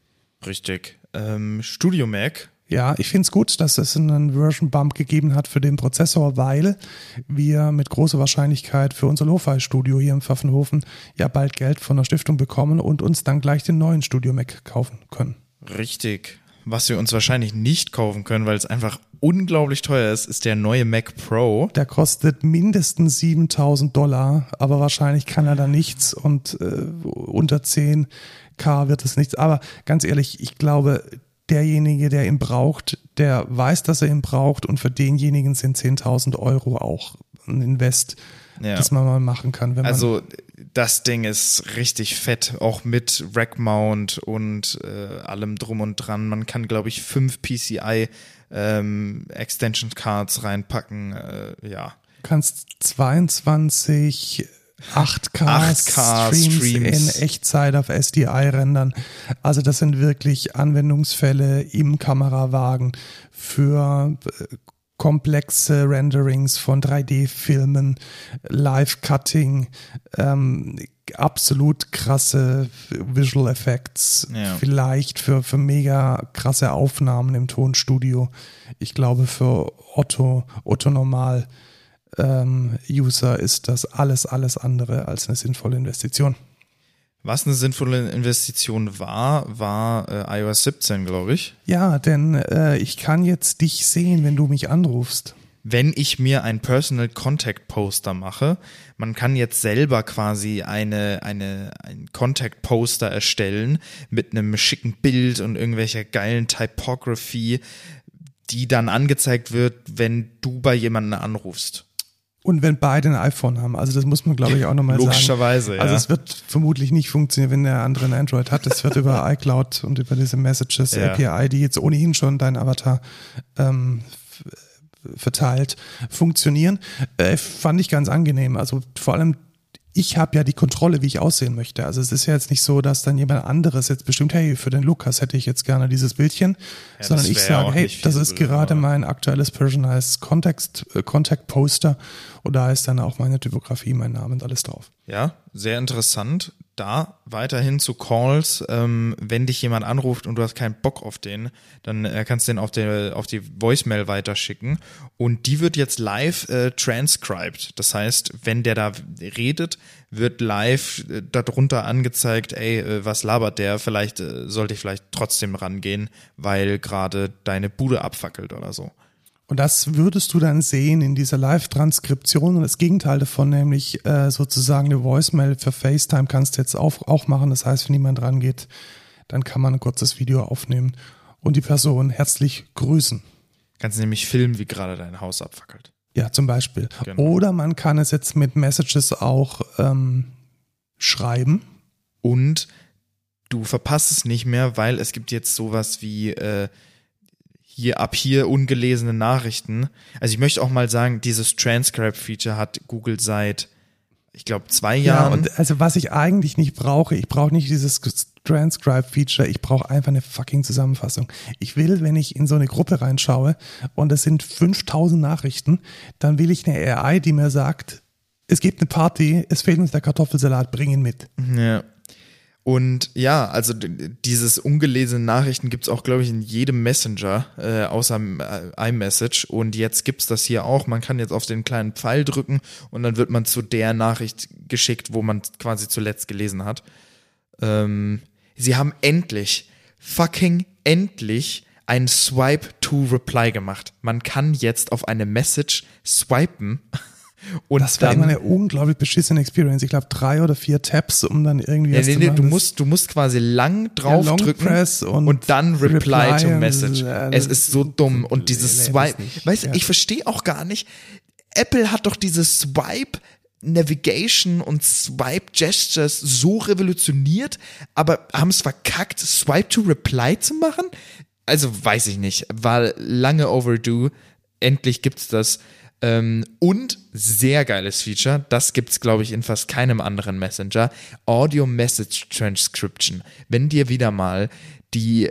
Richtig. Ähm, Studio Mac. Ja, ich finde es gut, dass es einen Version Bump gegeben hat für den Prozessor, weil wir mit großer Wahrscheinlichkeit für unser Lo-Fi-Studio hier im Pfaffenhofen ja bald Geld von der Stiftung bekommen und uns dann gleich den neuen Studio Mac kaufen können. Richtig. Was wir uns wahrscheinlich nicht kaufen können, weil es einfach unglaublich teuer ist, ist der neue Mac Pro. Der kostet mindestens 7000 Dollar, aber wahrscheinlich kann er da nichts und äh, unter 10k wird es nichts. Aber ganz ehrlich, ich glaube, derjenige, der ihn braucht, der weiß, dass er ihn braucht und für denjenigen sind 10.000 Euro auch ein Invest, Ja. das man mal machen kann. Wenn man Also das Ding ist richtig fett, auch mit Rack-Mount und äh, allem drum und dran. Man kann, glaube ich, fünf PCI ähm, Extension Cards reinpacken. Äh, ja, kannst 22 8K, 8K Streams, Streams. in Echtzeit auf SDI rendern. Also das sind wirklich Anwendungsfälle im Kamerawagen für äh, komplexe Renderings von 3D-Filmen, Live-Cutting, ähm, absolut krasse Visual Effects, Ja. vielleicht für, für mega krasse Aufnahmen im Tonstudio. Ich glaube, für Otto, Otto Normal ähm, User ist das alles, alles andere als eine sinnvolle Investition. Was eine sinnvolle Investition war, war äh, iOS 17, glaube ich. Ja, denn äh, ich kann jetzt dich sehen, wenn du mich anrufst. Wenn ich mir ein Personal Contact Poster mache, man kann jetzt selber quasi eine, eine, ein Contact Poster erstellen mit einem schicken Bild und irgendwelcher geilen Typography, die dann angezeigt wird, wenn du bei jemandem anrufst. Und wenn beide ein iPhone haben, also das muss man glaube ich auch nochmal sagen. Logischerweise, ja. Also es wird vermutlich nicht funktionieren, wenn der andere ein Android hat. Es wird über iCloud und über diese Messages Ja. API, die jetzt ohnehin schon dein Avatar ähm, verteilt, funktionieren. Äh, fand ich ganz angenehm. Also vor allem ich habe ja die Kontrolle, wie ich aussehen möchte. Also es ist ja jetzt nicht so, dass dann jemand anderes jetzt bestimmt, hey, für den Lukas hätte ich jetzt gerne dieses Bildchen, Ja, sondern ich sage, hey, das ist feasible, gerade aber- mein aktuelles Personalized Context, äh, Contact Poster und da ist dann auch meine Typografie, mein Name und alles drauf. Ja, sehr interessant. Da weiterhin zu Calls, ähm, wenn dich jemand anruft und du hast keinen Bock auf den, dann äh, kannst du den auf, der, auf die Voicemail weiterschicken und die wird jetzt live äh, transcribed. Das heißt, wenn der da redet, wird live äh, darunter angezeigt, ey, äh, was labert der? Vielleicht äh, sollte ich vielleicht trotzdem rangehen, weil gerade deine Bude abfackelt oder so. Und das würdest du dann sehen in dieser Live-Transkription und das Gegenteil davon, nämlich äh, sozusagen eine Voicemail für FaceTime kannst du jetzt auch, auch machen. Das heißt, wenn jemand rangeht, dann kann man ein kurzes Video aufnehmen und die Person herzlich grüßen. Kannst nämlich filmen, wie gerade dein Haus abfackelt. Ja, zum Beispiel. Genau. Oder man kann es jetzt mit Messages auch ähm, schreiben. Und du verpasst es nicht mehr, weil es gibt jetzt sowas wie äh, hier ab hier ungelesene Nachrichten. Also ich möchte auch mal sagen, dieses Transcribe-Feature hat Google seit, ich glaube, zwei Jahren. Ja, also was ich eigentlich nicht brauche, ich brauche nicht dieses Transcribe-Feature, ich brauche einfach eine fucking Zusammenfassung. Ich will, wenn ich in so eine Gruppe reinschaue und es sind 5000 Nachrichten, dann will ich eine AI, die mir sagt, es gibt eine Party, es fehlt uns der Kartoffelsalat, bring ihn mit. Ja. Und ja, also dieses ungelesene Nachrichten gibt's auch, glaube ich, in jedem Messenger, äh, außer äh, iMessage. Und jetzt gibt's das hier auch. Man kann jetzt auf den kleinen Pfeil drücken und dann wird man zu der Nachricht geschickt, wo man quasi zuletzt gelesen hat. Ähm, sie haben endlich, fucking endlich, ein Swipe to Reply gemacht. Man kann jetzt auf eine Message swipen und das war immer eine unglaublich beschissene Experience. Ich glaube, drei oder vier Tabs, um dann irgendwie. Ja, nee, nee, du musst, du musst quasi lang draufdrücken ja, und, und, dann Reply, Reply to Message. Äh, es ist so dumm. Und dieses Swipe, weißt du, ja. ich verstehe auch gar nicht. Apple hat doch dieses Swipe Navigation und Swipe Gestures so revolutioniert, aber haben es verkackt, Swipe to Reply zu machen? Also weiß ich nicht. War lange overdue. Endlich gibt's das. Ähm, und sehr geiles Feature, das gibt es, glaube ich, in fast keinem anderen Messenger, Audio Message Transcription. Wenn dir wieder mal die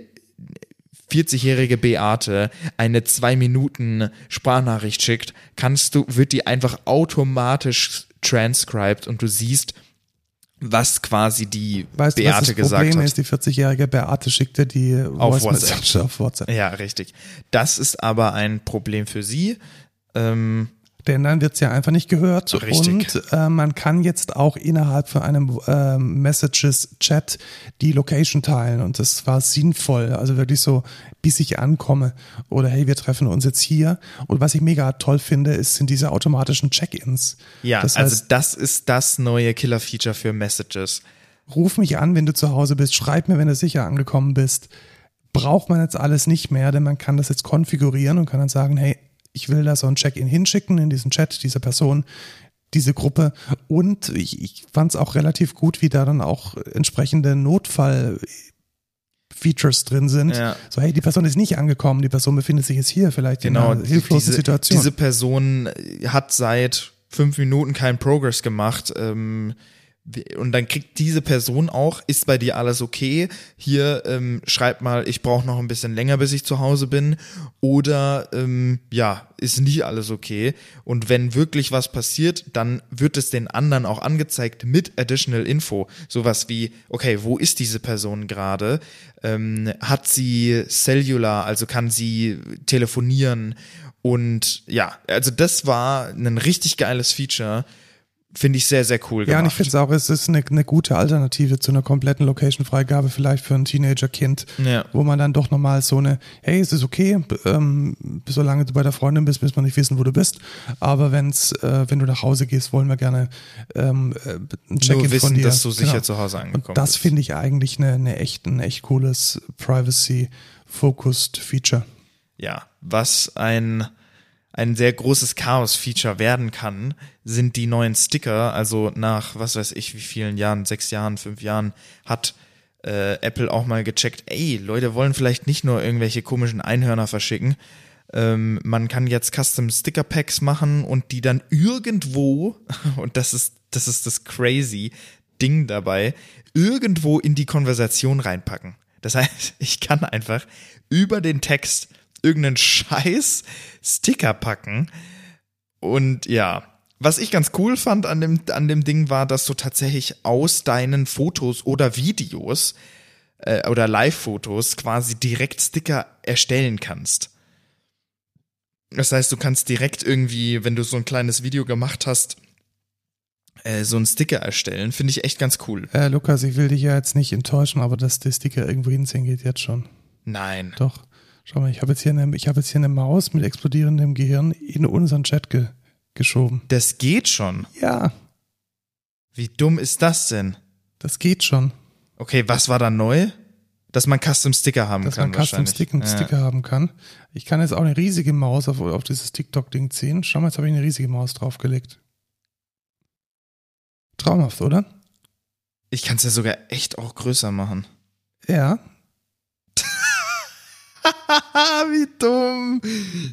40-jährige Beate eine zwei Minuten Sprachnachricht schickt, kannst du, wird die einfach automatisch transcribed und du siehst, was quasi die weißt Beate was das gesagt Problem hat. ist, die 40-jährige Beate schickte die auf WhatsApp. auf WhatsApp. Ja, richtig. Das ist aber ein Problem für sie. Ähm, denn dann wird's ja einfach nicht gehört. Richtig. Und äh, man kann jetzt auch innerhalb von einem äh, Messages-Chat die Location teilen. Und das war sinnvoll. Also wirklich so, bis ich ankomme. Oder hey, wir treffen uns jetzt hier. Und was ich mega toll finde, ist, sind diese automatischen Check-ins. Ja, das also heißt, das ist das neue Killer-Feature für Messages. Ruf mich an, wenn du zu Hause bist. Schreib mir, wenn du sicher angekommen bist. Braucht man jetzt alles nicht mehr, denn man kann das jetzt konfigurieren und kann dann sagen, hey, ich will da so ein Check-in hinschicken in diesen Chat dieser Person, diese Gruppe. Und ich, ich fand es auch relativ gut, wie da dann auch entsprechende Notfall Features drin sind. Ja. So, hey, die Person ist nicht angekommen, die Person befindet sich jetzt hier vielleicht Genau, in einer hilflosen diese, Situation. Diese Person hat seit fünf Minuten keinen Progress gemacht. Ähm, und dann kriegt diese Person auch, ist bei dir alles okay? Hier ähm, schreib mal, ich brauche noch ein bisschen länger, bis ich zu Hause bin. Oder ähm, ja, ist nicht alles okay. Und wenn wirklich was passiert, dann wird es den anderen auch angezeigt mit Additional Info. Sowas wie, okay, wo ist diese Person gerade? Ähm, hat sie Cellular, also kann sie telefonieren? Und ja, also das war ein richtig geiles Feature finde ich sehr, sehr cool Ja, und ich gemacht. finde es auch, es ist eine, eine gute Alternative zu einer kompletten Location-Freigabe, vielleicht für ein Teenager-Kind, Ja. wo man dann doch nochmal so eine, hey, es ist okay, ähm, solange du bei der Freundin bist, müssen wir nicht wissen, wo du bist. Aber wenn's, äh, wenn du nach Hause gehst, wollen wir gerne ähm, äh, ein Check-in von dir. dass du sicher Genau. zu Hause angekommen Und das finde ich eigentlich eine, eine echt, ein echt cooles Privacy-Focused Feature. Ja, was ein, ein sehr großes Chaos-Feature werden kann, sind die neuen Sticker. Also nach, was weiß ich, wie vielen Jahren, sechs Jahren, fünf Jahren, hat äh, Apple auch mal gecheckt, ey, Leute wollen vielleicht nicht nur irgendwelche komischen Einhörner verschicken. Ähm, man kann jetzt Custom Sticker Packs machen und die dann irgendwo, und das ist, das ist das crazy Ding dabei, irgendwo in die Konversation reinpacken. Das heißt, ich kann einfach über den Text irgendeinen Scheiß Sticker packen. Und ja, was ich ganz cool fand an dem, an dem Ding war, dass du tatsächlich aus deinen Fotos oder Videos äh, oder Live-Fotos quasi direkt Sticker erstellen kannst. Das heißt, du kannst direkt irgendwie, wenn du so ein kleines Video gemacht hast, äh, so einen Sticker erstellen. Finde ich echt ganz cool. Äh, Lukas, ich will dich ja jetzt nicht enttäuschen, aber dass die Sticker irgendwo hinziehen geht jetzt schon. Nein. Doch. Schau mal, ich habe jetzt hier eine, ich habe jetzt hier eine Maus mit explodierendem Gehirn in unseren Chat ge geschoben. Das geht schon. Ja, Wie dumm ist das denn? das geht schon. Okay, was war da neu? Dass man Custom Sticker haben Dass kann man Custom. Sticker, Ja. Sticker haben kann. Ich kann jetzt auch eine riesige Maus auf, auf dieses TikTok-Ding ziehen. Schau mal, jetzt habe ich eine riesige Maus draufgelegt. Traumhaft, oder? Ich kann es ja sogar echt auch größer machen. Ja. Wie dumm.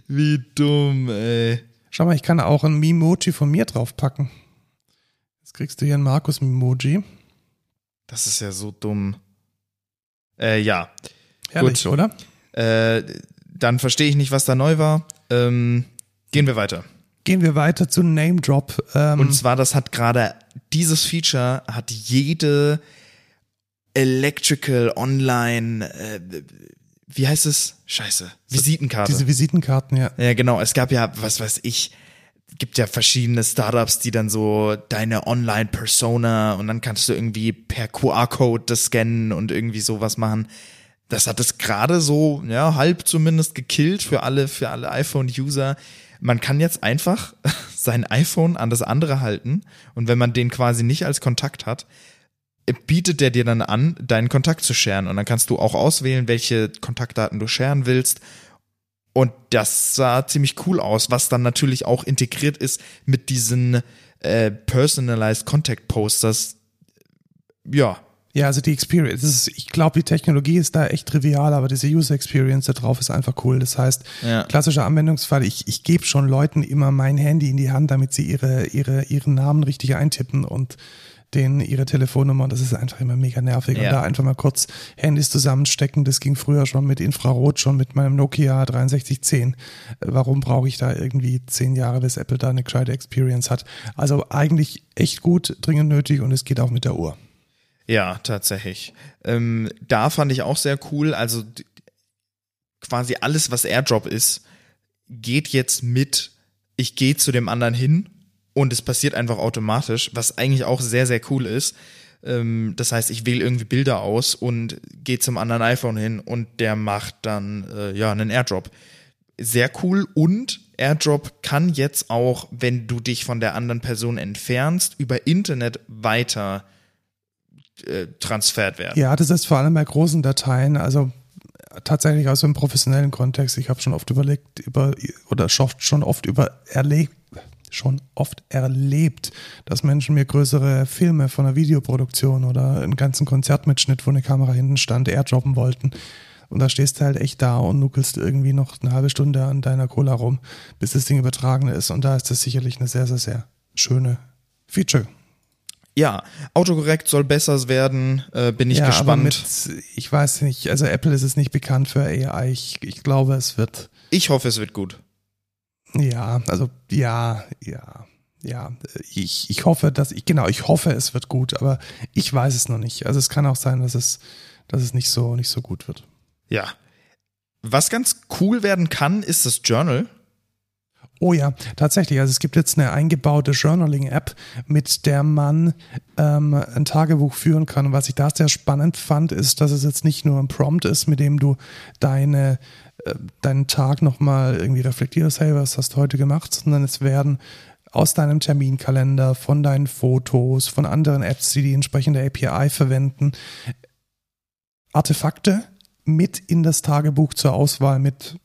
Wie dumm, ey. Schau mal, ich kann auch ein Mimoji von mir draufpacken. Jetzt kriegst du hier ein Markus-Mimoji. Das ist ja so dumm. Äh, ja. Herrlich, Gut. oder? Äh, dann verstehe ich nicht, was da neu war. Ähm, gehen wir weiter. Gehen wir weiter zu Name Drop. Ähm, Und zwar, das hat gerade, dieses Feature hat jede Electrical Online, äh, wie heißt es? Scheiße. Visitenkarte. diese Visitenkarten, ja. Ja, genau. Es gab ja, was weiß ich, gibt ja verschiedene Startups, die dann so deine Online-Persona und dann kannst du irgendwie per QR-Code das scannen und irgendwie sowas machen. Das hat es gerade so, ja, halb zumindest gekillt für alle, für alle iPhone-User. Man kann jetzt einfach sein iPhone an das andere halten und wenn man den quasi nicht als Kontakt hat, bietet der dir dann an, deinen Kontakt zu sharen. Und dann kannst du auch auswählen, welche Kontaktdaten du sharen willst. Und das sah ziemlich cool aus, was dann natürlich auch integriert ist mit diesen äh, Personalized Contact Posters. Ja, Ja, also die Experience, ist, ich glaube, die Technologie ist da echt trivial, aber diese User Experience da drauf ist einfach cool. Das heißt, Ja. klassischer Anwendungsfall, ich, ich gebe schon Leuten immer mein Handy in die Hand, damit sie ihre, ihre, ihren Namen richtig eintippen und den ihre Telefonnummer, das ist einfach immer mega nervig. Und Ja. da einfach mal kurz Handys zusammenstecken, das ging früher schon mit Infrarot, schon mit meinem Nokia 6310. Warum brauche ich da irgendwie zehn Jahre, bis Apple da eine gescheite Experience hat? Also eigentlich echt gut, dringend nötig und es geht auch mit der Uhr. Ja, tatsächlich. Ähm, da fand ich auch sehr cool. Also quasi alles, was AirDrop ist, geht jetzt mit, ich gehe zu dem anderen hin und es passiert einfach automatisch, was eigentlich auch sehr, sehr cool ist. Ähm, das heißt, ich wähle irgendwie Bilder aus und gehe zum anderen iPhone hin und der macht dann äh, ja einen AirDrop. Sehr cool und AirDrop kann jetzt auch, wenn du dich von der anderen Person entfernst, über Internet weiter äh, transfert werden. Ja, das ist vor allem bei großen Dateien, also tatsächlich aus einem professionellen Kontext. Ich habe schon oft überlegt über oder schon oft über erlebt schon oft erlebt, dass Menschen mir größere Filme von einer Videoproduktion oder einen ganzen Konzertmitschnitt, wo eine Kamera hinten stand, airdroppen wollten. Und da stehst du halt echt da und nuckelst irgendwie noch eine halbe Stunde an deiner Cola rum, bis das Ding übertragen ist. Und da ist das sicherlich eine sehr, sehr, sehr schöne Feature. Ja, Autokorrekt soll besser werden, äh, bin ich ja, gespannt. Mit, ich weiß nicht, also Apple ist es nicht bekannt für AI. Ich, ich glaube, es wird, ich hoffe, es wird gut. Ja, also ja, ja, ja. Ich, ich hoffe, dass ich, genau, ich hoffe, es wird gut, aber ich weiß es noch nicht. Also es kann auch sein, dass es, dass es nicht so, nicht so gut wird. Ja. Was ganz cool werden kann, ist das Journal. Oh ja, tatsächlich. Also es gibt jetzt eine eingebaute Journaling-App, mit der man ähm, ein Tagebuch führen kann. Und was ich da sehr spannend fand, ist, dass es jetzt nicht nur ein Prompt ist, mit dem du deine, deinen Tag nochmal irgendwie reflektierst, hey, was hast du heute gemacht, sondern es werden aus deinem Terminkalender, von deinen Fotos, von anderen Apps, die die entsprechende API verwenden, Artefakte mit in das Tagebuch zur Auswahl mit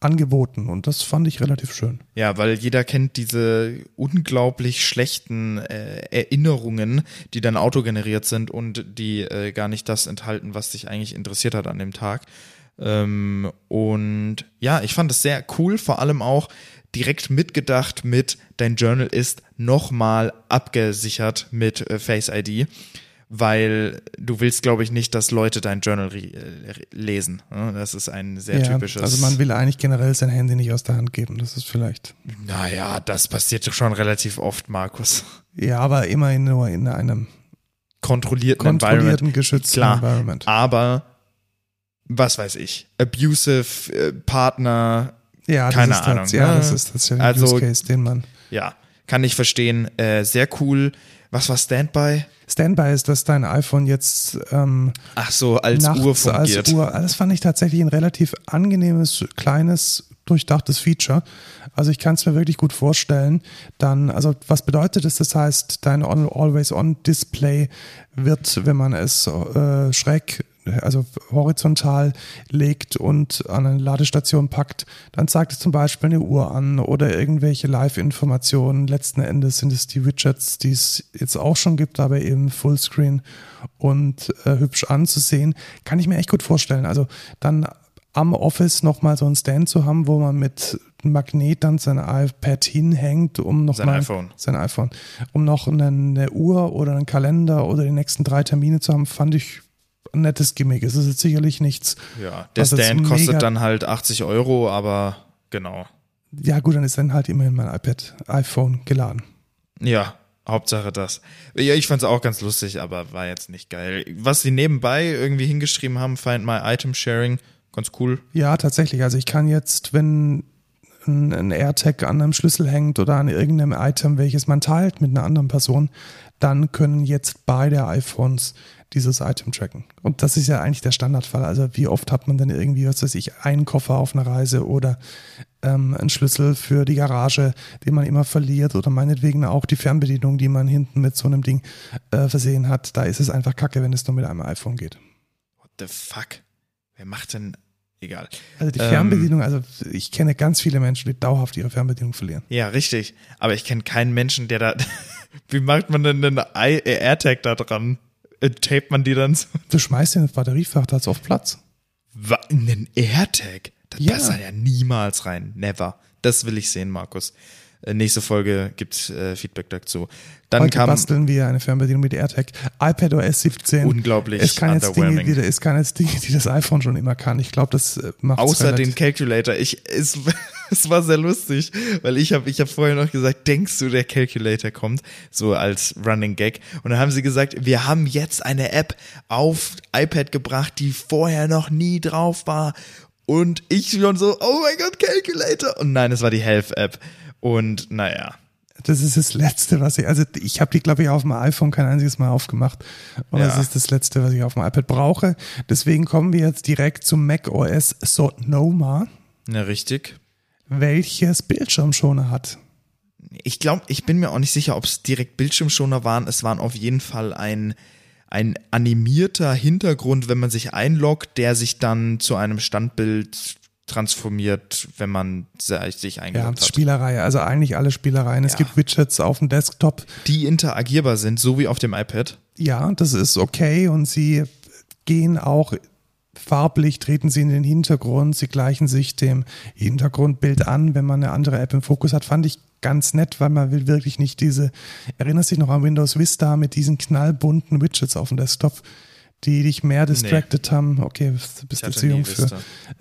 angeboten und das fand ich relativ schön. Ja, weil jeder kennt diese unglaublich schlechten äh, Erinnerungen, die dann autogeneriert sind und die äh, gar nicht das enthalten, was dich eigentlich interessiert hat an dem Tag. Ähm, und ja, ich fand es sehr cool, vor allem auch direkt mitgedacht mit, dein Journal ist nochmal abgesichert mit äh, Face ID, weil du willst, glaube ich, nicht, dass Leute dein Journal äh, lesen. Ne? Das ist ein sehr ja, typisches. Also man will eigentlich generell sein Handy nicht aus der Hand geben. Das ist vielleicht. Naja, das passiert schon relativ oft, Markus. Ja, aber immerhin nur in einem Kontrollierten, kontrollierten, Environment. geschützten Klar, Environment. aber was weiß ich, abusive äh, Partner, Ja, das keine ist Ahnung, tats- ja, ne? das ist tatsächlich ein Also- Use Case, den man. ja, kann ich verstehen, äh, sehr cool. Was war Standby? Standby ist, dass dein iPhone jetzt ähm, Ach so, als nachts Uhr fungiert. als Uhr. Das fand ich tatsächlich ein relativ angenehmes, kleines, durchdachtes Feature. Also ich kann es mir wirklich gut vorstellen. Dann, also was bedeutet es? Das heißt, dein On- Always-On-Display wird, wenn man es äh, schräg also horizontal legt und an eine Ladestation packt, dann zeigt es zum Beispiel eine Uhr an oder irgendwelche Live-Informationen. Letzten Endes sind es die Widgets, die es jetzt auch schon gibt, aber eben Fullscreen und äh, hübsch anzusehen. Kann ich mir echt gut vorstellen. Also dann am Office nochmal so einen Stand zu haben, wo man mit einem Magnet dann sein iPad hinhängt, um noch Sein mal iPhone. sein iPhone, um noch eine, eine Uhr oder einen Kalender oder die nächsten drei Termine zu haben, fand ich ein nettes Gimmick. Es ist jetzt sicherlich nichts. Ja, der Stand kostet dann halt 80 Euro, aber genau. Ja gut, dann ist dann halt immerhin mein iPad, iPhone geladen. Ja, Hauptsache das. Ja, ich fand's auch ganz lustig, aber war jetzt nicht geil. Was sie nebenbei irgendwie hingeschrieben haben, Find My Item Sharing, ganz cool. Ja, tatsächlich. Also ich kann jetzt, wenn ein AirTag an einem Schlüssel hängt oder an irgendeinem Item, welches man teilt mit einer anderen Person, dann können jetzt beide iPhones dieses Item tracken. Und das ist ja eigentlich der Standardfall. Also wie oft hat man denn irgendwie, was weiß ich, einen Koffer auf einer Reise oder ähm, einen Schlüssel für die Garage, den man immer verliert oder meinetwegen auch die Fernbedienung, die man hinten mit so einem Ding äh, versehen hat. Da ist es einfach kacke, wenn es nur mit einem iPhone geht. What the fuck? Wer macht denn. Egal. Also die Ähm, Fernbedienung, also ich kenne ganz viele Menschen, die dauerhaft ihre Fernbedienung verlieren. Ja, richtig. Aber ich kenne keinen Menschen, der da. Wie macht man denn einen AirTag da dran? Äh, Tapet man die dann so? Du schmeißt den ins Batteriefach, da hat's auf Platz. Wa- Einen AirTag? Das Ja. passt da ja niemals rein. Never. Das will ich sehen, Markus. Äh, nächste Folge gibt's äh, Feedback dazu. Dann Heute kam. basteln wir eine Fernbedienung mit AirTag. iPadOS 17. Unglaublich Es kann jetzt Dinge, die, es kann jetzt Dinge, die das iPhone schon immer kann. Ich glaube, das äh, macht Außer den Calculator. Ich, es, es war sehr lustig, weil ich habe ich hab vorher noch gesagt, denkst du, der Calculator kommt? So als Running Gag. Und dann haben sie gesagt, wir haben jetzt eine App auf iPad gebracht, die vorher noch nie drauf war. Und ich schon so, oh mein Gott, Calculator. Und nein, es war die Health-App. Und naja. Das ist das Letzte, was ich, also ich habe die, glaube ich, auf dem iPhone kein einziges Mal aufgemacht. Und Ja. das ist das Letzte, was ich auf dem iPad brauche. Deswegen kommen wir jetzt direkt zum macOS Sonoma, Na, richtig. welches Bildschirmschoner hat. Ich glaube, ich bin mir auch nicht sicher, ob es direkt Bildschirmschoner waren. Es waren auf jeden Fall ein, ein animierter Hintergrund, wenn man sich einloggt, der sich dann zu einem Standbild transformiert, wenn man sich Ja, eingeloggt hat. Spielerei, also eigentlich alle Spielereien. Es Ja. gibt Widgets auf dem Desktop. Die interagierbar sind, so wie auf dem iPad. Ja, das ist okay und sie gehen auch farblich, treten sie in den Hintergrund, sie gleichen sich dem Hintergrundbild an, wenn man eine andere App im Fokus hat. Fand ich ganz nett, weil man will wirklich nicht diese, erinnerst dich noch an Windows Vista mit diesen knallbunten Widgets auf dem Desktop, die dich mehr distracted haben. Okay, bist du zu jung für.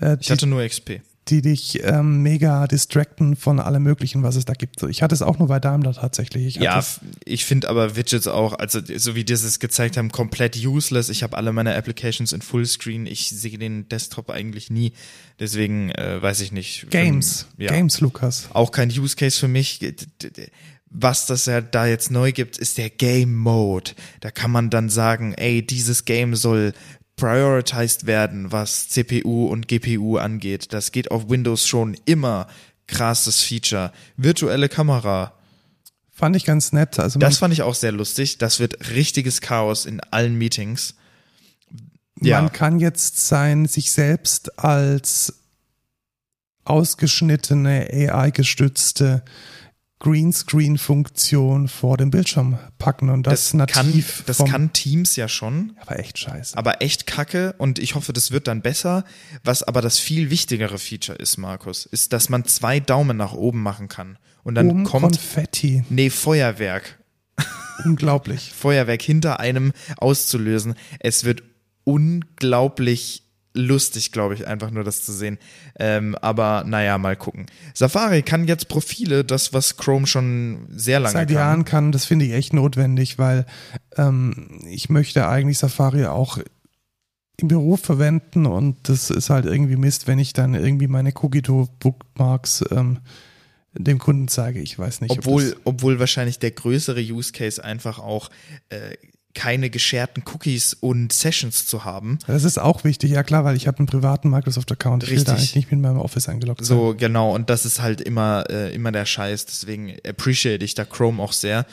Äh, Ich die, hatte nur XP. die dich ähm, mega distracten von allem Möglichen, was es da gibt. Ich hatte es auch nur bei Daimler tatsächlich. Ich Ja, ich finde aber Widgets auch, also so wie die es gezeigt haben, komplett useless. Ich habe alle meine Applications in Fullscreen. Ich sehe den Desktop eigentlich nie. Deswegen äh, weiß ich nicht. Games. Ja. Games, Lukas. Auch kein Use Case für mich. Was das ja da jetzt neu gibt, ist der Game Mode. Da kann man dann sagen, ey, dieses Game soll prioritized werden, was CPU und GPU angeht. Das geht auf Windows schon immer. Krasses Feature. Virtuelle Kamera. Fand ich ganz nett. Also Das fand ich auch sehr lustig. Das wird richtiges Chaos in allen Meetings. Ja. Man kann jetzt sein, sich selbst als ausgeschnittene AI-gestützte Greenscreen-Funktion vor dem Bildschirm packen und das, kann, nativ. das vom- kann Teams ja schon. aber echt scheiße. aber echt kacke und ich hoffe, das wird dann besser. Was aber das viel wichtigere Feature ist, Markus, ist, dass man zwei Daumen nach oben machen kann. Und dann Um kommt, Konfetti. nee, Feuerwerk. Unglaublich. Feuerwerk hinter einem auszulösen. Es wird unglaublich lustig, glaube ich, einfach nur das zu sehen. Ähm, aber naja, mal gucken. Safari kann jetzt Profile, das, was Chrome schon sehr lange Seit kann. Jahren kann, das finde ich echt notwendig, weil ähm, ich möchte eigentlich Safari auch im Beruf verwenden und das ist halt irgendwie Mist, wenn ich dann irgendwie meine Cogito-Bookmarks ähm, dem Kunden zeige. Ich weiß nicht. ob Obwohl, das- obwohl wahrscheinlich der größere Use Case einfach auch äh, keine gescherten Cookies und Sessions zu haben. Das ist auch wichtig, ja klar, weil ich habe einen privaten Microsoft-Account. Ich will da Richtig. eigentlich nicht mit meinem Office eingeloggt sein. So, genau, und das ist halt immer, äh, immer der Scheiß. Deswegen appreciate ich da Chrome auch sehr.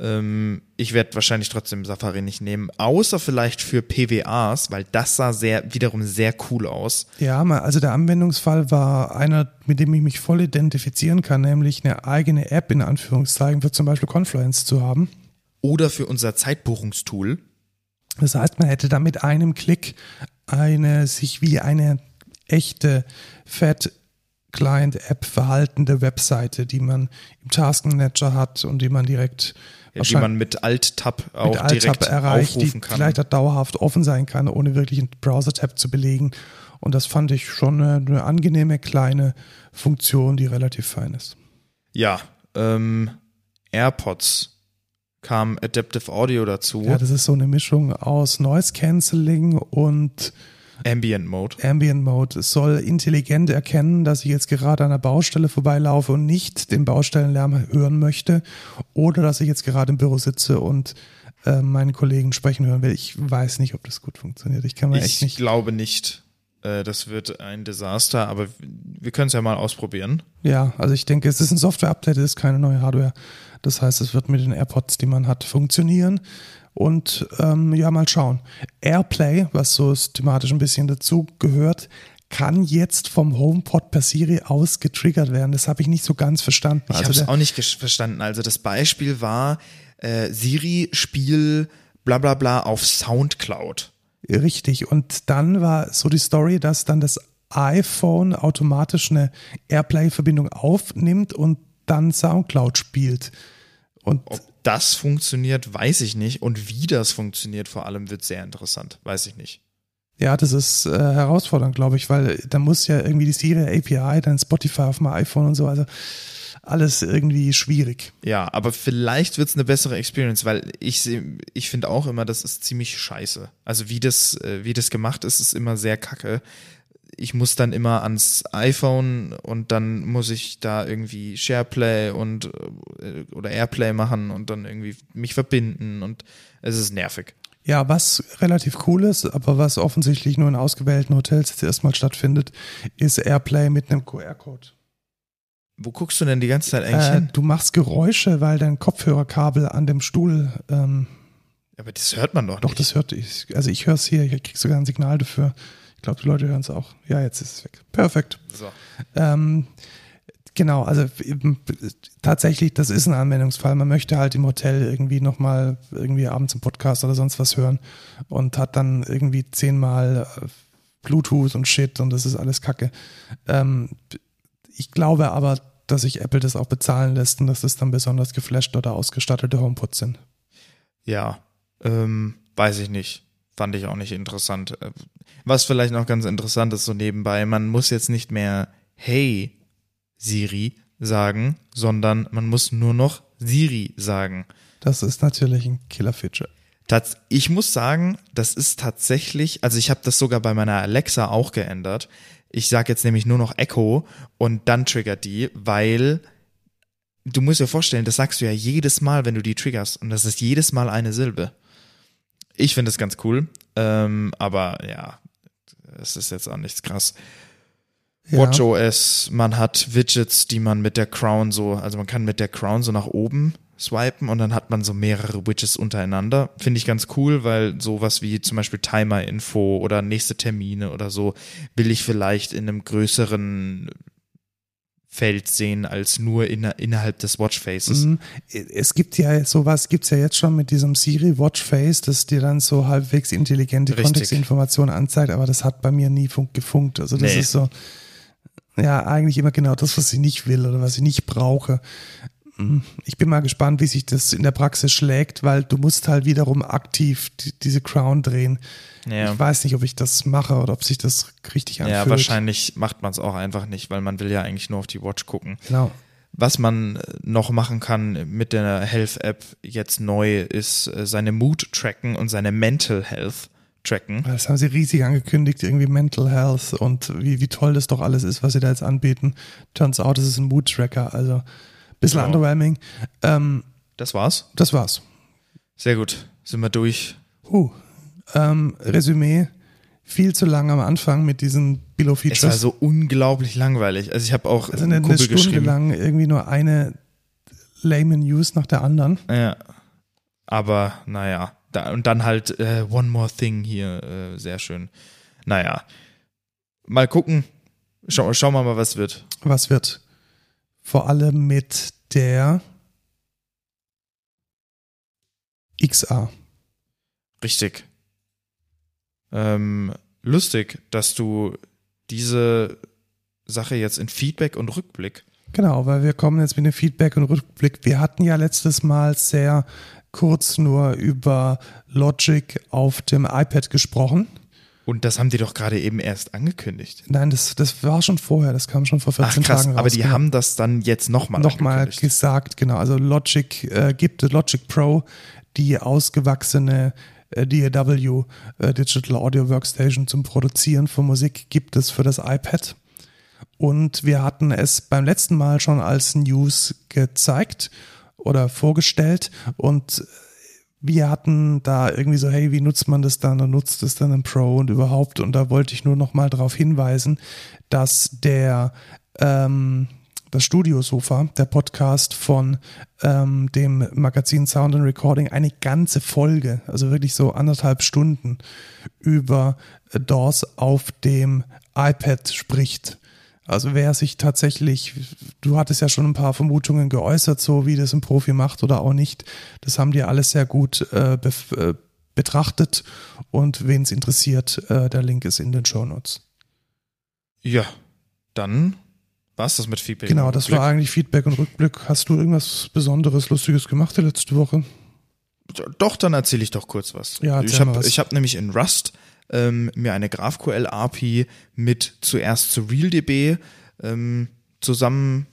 Ähm, ich werde wahrscheinlich trotzdem Safari nicht nehmen, außer vielleicht für PWAs, weil das sah sehr, wiederum sehr cool aus. Ja, also der Anwendungsfall war einer, mit dem ich mich voll identifizieren kann, nämlich eine eigene App in Anführungszeichen für zum Beispiel Confluence zu haben. Oder für unser Zeitbuchungstool. Das heißt, man hätte da mit einem Klick eine, sich wie eine echte Fat Client-App verhaltende Webseite, die man im Taskmanager hat und die man direkt ja, die man mit Alt-Tab auch mit Alt direkt erreicht, aufrufen die kann. vielleicht auch dauerhaft offen sein kann, ohne wirklich einen Browser-Tab zu belegen. Und das fand ich schon eine, eine angenehme kleine Funktion, die relativ fein ist. Ja, ähm, AirPods kam Adaptive Audio dazu. Ja, das ist so eine Mischung aus Noise Cancelling und Ambient Mode. Ambient Mode. Es soll intelligent erkennen, dass ich jetzt gerade an einer Baustelle vorbeilaufe und nicht den Baustellenlärm hören möchte oder dass ich jetzt gerade im Büro sitze und äh, meinen Kollegen sprechen hören will. Ich weiß nicht, ob das gut funktioniert. Ich kann mir echt Ich nicht. glaube nicht. Äh, Das wird ein Desaster, aber wir können es ja mal ausprobieren. Ja, also ich denke, es ist ein Software-Update, es ist keine neue Hardware. Das heißt, es wird mit den AirPods, die man hat, funktionieren. Und ähm, ja, mal schauen. Airplay, was so thematisch ein bisschen dazu gehört, kann jetzt vom HomePod per Siri aus getriggert werden. Das habe ich nicht so ganz verstanden. Ich also habe es auch nicht verstanden. Also das Beispiel war äh, Siri Spiel bla bla bla auf Soundcloud. Richtig. Und dann war so die Story, dass dann das iPhone automatisch eine Airplay-Verbindung aufnimmt und dann Soundcloud spielt. Und Ob das funktioniert, weiß ich nicht. Und wie das funktioniert, vor allem wird sehr interessant. Weiß ich nicht. ja, das ist äh, herausfordernd, glaube ich, weil da muss ja irgendwie die Siri API, dann Spotify auf dem iPhone und so, also alles irgendwie schwierig. Ja, aber vielleicht wird's eine bessere Experience, weil ich ich finde auch immer, das ist ziemlich scheiße. Also wie das, äh, wie das gemacht ist, ist immer sehr kacke. Ich muss dann immer ans iPhone und dann muss ich da irgendwie SharePlay und äh, oder Airplay machen und dann irgendwie mich verbinden und es ist nervig. Ja, was relativ cool ist, aber was offensichtlich nur in ausgewählten Hotels jetzt erstmal stattfindet, ist Airplay mit einem QR-Code. Wo guckst du denn die ganze Zeit eigentlich Äh, hin? du machst Geräusche, weil dein Kopfhörerkabel an dem Stuhl, ähm, Aber das hört man doch, doch, nicht. das hört ich, also ich höre es hier, ich krieg sogar ein Signal dafür. Ich glaube, die Leute hören es auch. Ja, jetzt ist es weg. Perfekt. so. Ähm, genau, also tatsächlich, das ist ein Anwendungsfall. Man möchte halt im Hotel irgendwie nochmal irgendwie abends im Podcast oder sonst was hören und hat dann irgendwie zehnmal äh, Bluetooth und Shit und das ist alles Kacke. Ähm, ich glaube aber, dass sich Apple das auch bezahlen lässt und dass das dann besonders geflasht oder ausgestattete HomePods sind. Ja, ähm, weiß ich nicht. Fand ich auch nicht interessant. Was vielleicht noch ganz interessant ist, so nebenbei, man muss jetzt nicht mehr Hey Siri sagen, sondern man muss nur noch Siri sagen. Das ist natürlich ein Killer-Feature. Ich muss sagen, das ist tatsächlich, also ich habe das sogar bei meiner Alexa auch geändert. Ich sage jetzt nämlich nur noch Echo und dann triggert die, weil du musst dir vorstellen, das sagst du ja jedes Mal, wenn du die triggerst und das ist jedes Mal eine Silbe. Ich finde das ganz cool, ähm, aber ja, es ist jetzt auch nichts krass. Ja. WatchOS, man hat Widgets, die man mit der Crown so, also man kann mit der Crown so nach oben swipen und dann hat man so mehrere Widgets untereinander. Finde ich ganz cool, weil sowas wie zum Beispiel Timer-Info oder nächste Termine oder so will ich vielleicht in einem größeren Feld sehen als nur in, innerhalb des Watchfaces. Mhm. Es gibt ja sowas, gibt's ja jetzt schon mit diesem Siri Watchface, das dir dann so halbwegs intelligente Richtig. Kontextinformationen anzeigt, aber das hat bei mir nie fun gefunkt. Also das Nee. ist so, ja, eigentlich immer genau das, was ich nicht will oder was ich nicht brauche. Mhm. Ich bin mal gespannt, wie sich das in der Praxis schlägt, weil du musst halt wiederum aktiv die, diese Crown drehen. Ja. Ich weiß nicht, ob ich das mache oder ob sich das richtig anfühlt. Ja, wahrscheinlich macht man es auch einfach nicht, weil man will ja eigentlich nur auf die Watch gucken. Genau. Was man äh, noch machen kann mit der Health-App jetzt neu, ist äh, seine Mood tracken und seine Mental Health tracken. Das haben sie riesig angekündigt, irgendwie Mental Health und wie, wie toll das doch alles ist, was sie da jetzt anbieten. Turns out, es ist ein Mood-Tracker, also bisschen Genau. underwhelming. Ähm, Das war's. das war's. Sehr gut. Sind wir durch. Huh. Ähm, Resümee, viel zu lang am Anfang mit diesen Es war so unglaublich langweilig. Also ich habe auch Also eine, eine Stunde geschrieben. lang irgendwie nur eine lame News nach der anderen. Ja. Aber naja. Da, und dann halt äh, One More Thing hier. Äh, sehr schön. Naja. Mal gucken. Schau, schauen wir mal, was wird. Was wird? Vor allem mit der XA. Richtig. Ähm, lustig, dass du diese Sache jetzt in Feedback und Rückblick. Genau, weil wir kommen jetzt mit dem Feedback und Rückblick. Wir hatten ja letztes Mal sehr kurz nur über Logic auf dem iPad gesprochen. Und das haben die doch gerade eben erst angekündigt. Nein, das, das war schon vorher, das kam schon vor 14 Ach, krass, Tagen raus. aber die genau. haben das dann jetzt nochmal nochmal gesagt, genau. Also Logic äh, gibt Logic Pro die ausgewachsene äh, DAW äh, Digital Audio Workstation zum Produzieren von Musik gibt es für das iPad. Und wir hatten es beim letzten Mal schon als News gezeigt oder vorgestellt und wir hatten da irgendwie so, hey, wie nutzt man das dann und nutzt es dann im Pro und überhaupt? Und da wollte ich nur noch mal darauf hinweisen, dass der ähm, das Studiosofa, der Podcast von ähm, dem Magazin Sound and Recording, eine ganze Folge, also wirklich so anderthalb Stunden über DAWs auf dem iPad spricht. Also wer sich tatsächlich, du hattest ja schon ein paar Vermutungen geäußert, so wie das ein Profi macht oder auch nicht. Das haben die alles sehr gut äh, be äh, betrachtet und wen es interessiert, äh, der Link ist in den Show Notes. Ja, dann war es das mit Feedback. Genau, das war eigentlich Feedback und Rückblick. Hast du irgendwas Besonderes, Lustiges gemacht die letzte Woche? Doch, dann erzähle ich doch kurz was. Ja, ich habe hab nämlich in Rust ähm, mir eine GraphQL API mit zuerst zu RealDB ähm, zusammen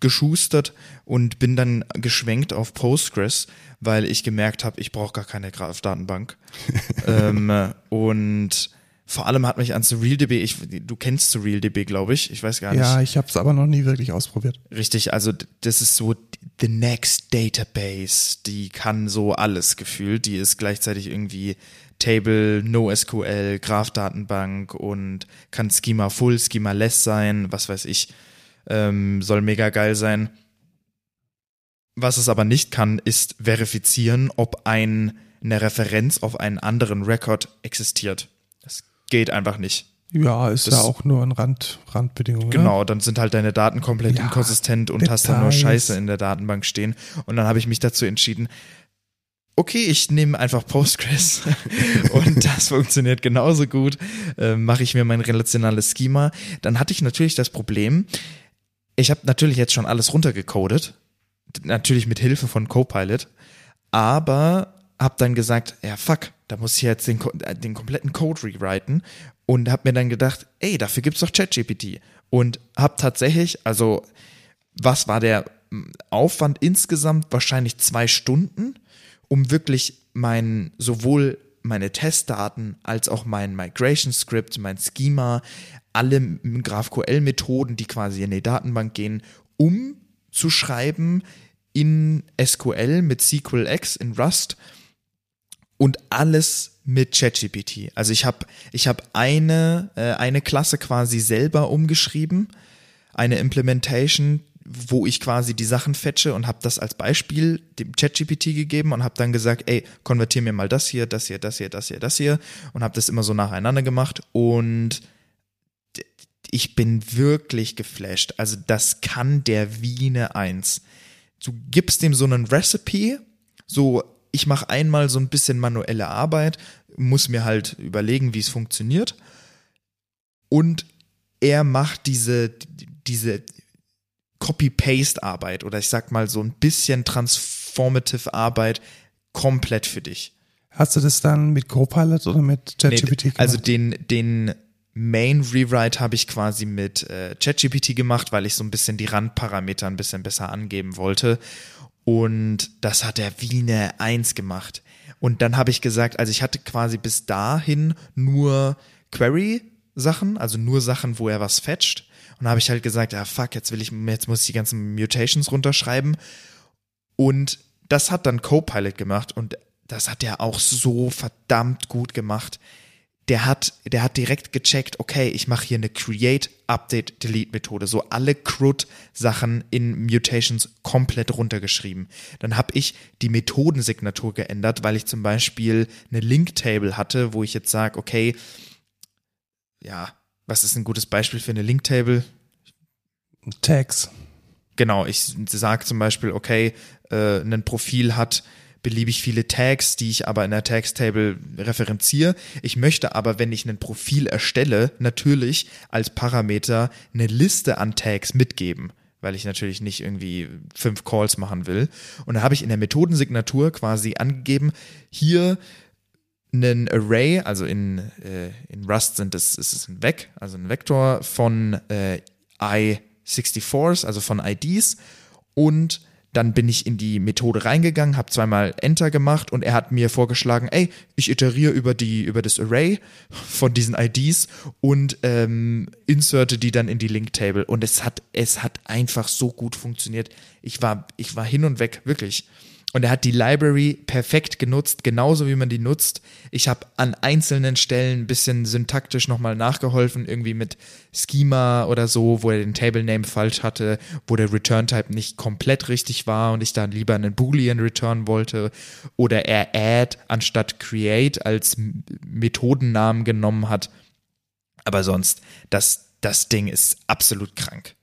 geschustert und bin dann geschwenkt auf Postgres, weil ich gemerkt habe, ich brauche gar keine Graph-Datenbank. ähm, und vor allem hat mich an SurrealDB, ich, du kennst SurrealDB, glaube ich, ich weiß gar nicht. Ja, ich habe es aber noch nie wirklich ausprobiert. Richtig, also das ist so the next database, die kann so alles gefühlt, die ist gleichzeitig irgendwie Table, NoSQL, Graph-Datenbank und kann Schema Full, Schema Less sein, was weiß ich, ähm, soll mega geil sein. Was es aber nicht kann, ist verifizieren, ob ein, eine Referenz auf einen anderen Record existiert. Geht einfach nicht. Ja, ist Das- ja auch nur ein Rand, Randbedingung. Genau, dann sind halt deine Daten komplett Ja, inkonsistent und hast dann nur Details. Scheiße in der Datenbank stehen. Und dann habe ich mich dazu entschieden, okay, ich nehme einfach Postgres und das funktioniert genauso gut. Ähm, Mache ich mir mein relationales Schema. Dann hatte ich natürlich das Problem, ich habe natürlich jetzt schon alles runtergecodet, natürlich mit Hilfe von Copilot, aber habe dann gesagt, ja fuck, da muss ich jetzt den, äh, den kompletten Code rewriten und habe mir dann gedacht, ey, dafür gibt's doch ChatGPT und habe tatsächlich, also was war der mm, Aufwand insgesamt? Wahrscheinlich zwei Stunden, um wirklich mein sowohl meine Testdaten als auch mein Migration Script, mein Schema, alle GraphQL-Methoden, die quasi in die Datenbank gehen, umzuschreiben in SQL mit SQLX in Rust und alles mit ChatGPT. Also ich habe ich hab eine, äh, eine Klasse quasi selber umgeschrieben, eine Implementation, wo ich quasi die Sachen fetche und habe das als Beispiel dem ChatGPT gegeben und habe dann gesagt, ey, konvertier mir mal das hier, das hier, das hier, das hier, das hier und habe das immer so nacheinander gemacht und ich bin wirklich geflasht. Also das kann der Wiene 1. Du gibst dem so einen Recipe, so ich mache einmal so ein bisschen manuelle Arbeit, muss mir halt überlegen, wie es funktioniert und er macht diese diese Copy-Paste-Arbeit oder ich sag mal so ein bisschen transformative Arbeit komplett für dich. Hast du das dann mit Copilot oder mit ChatGPT Nee, gemacht? also den, den Main Rewrite habe ich quasi mit äh, ChatGPT gemacht, weil ich so ein bisschen die Randparameter ein bisschen besser angeben wollte. Und das hat er wie eine Eins gemacht. Und dann habe ich gesagt, also ich hatte quasi bis dahin nur Query-Sachen, also nur Sachen, wo er was fetcht. Und da habe ich halt gesagt, ja fuck, jetzt will ich, jetzt muss ich die ganzen Mutations runterschreiben. Und das hat dann Copilot gemacht und das hat er auch so verdammt gut gemacht. Der hat, der hat direkt gecheckt, okay, ich mache hier eine Create, Update, Delete Methode, so alle CRUD-Sachen in Mutations komplett runtergeschrieben. Dann habe ich die Methodensignatur geändert, weil ich zum Beispiel eine Link-Table hatte, wo ich jetzt sage, okay, ja, was ist ein gutes Beispiel für eine Link-Table? Tags. Genau, ich sage zum Beispiel, okay, äh, ein Profil hat beliebig viele Tags, die ich aber in der Tags-Table referenziere. Ich möchte aber, wenn ich ein Profil erstelle, natürlich als Parameter eine Liste an Tags mitgeben weil ich natürlich nicht irgendwie fünf Calls machen will. Und da habe ich in der Methodensignatur quasi angegeben, hier einen Array, also in, äh, in Rust sind es, ist es ein Vec, also ein Vektor von äh, I64s, also von IDs und dann bin ich in die Methode reingegangen, habe zweimal Enter gemacht und er hat mir vorgeschlagen, ey, ich iteriere über die über das Array von diesen IDs und ähm, inserte die dann in die Link Table und es hat es hat einfach so gut funktioniert. Ich war ich war hin und weg wirklich. Und er hat die Library perfekt genutzt, genauso wie man die nutzt. Ich habe an einzelnen Stellen ein bisschen syntaktisch nochmal nachgeholfen, irgendwie mit Schema oder so, wo er den Table Name falsch hatte, wo der Return Type nicht komplett richtig war und ich dann lieber einen Boolean return wollte. Oder er add anstatt create als Methodennamen genommen hat. Aber sonst, das, das Ding ist absolut krank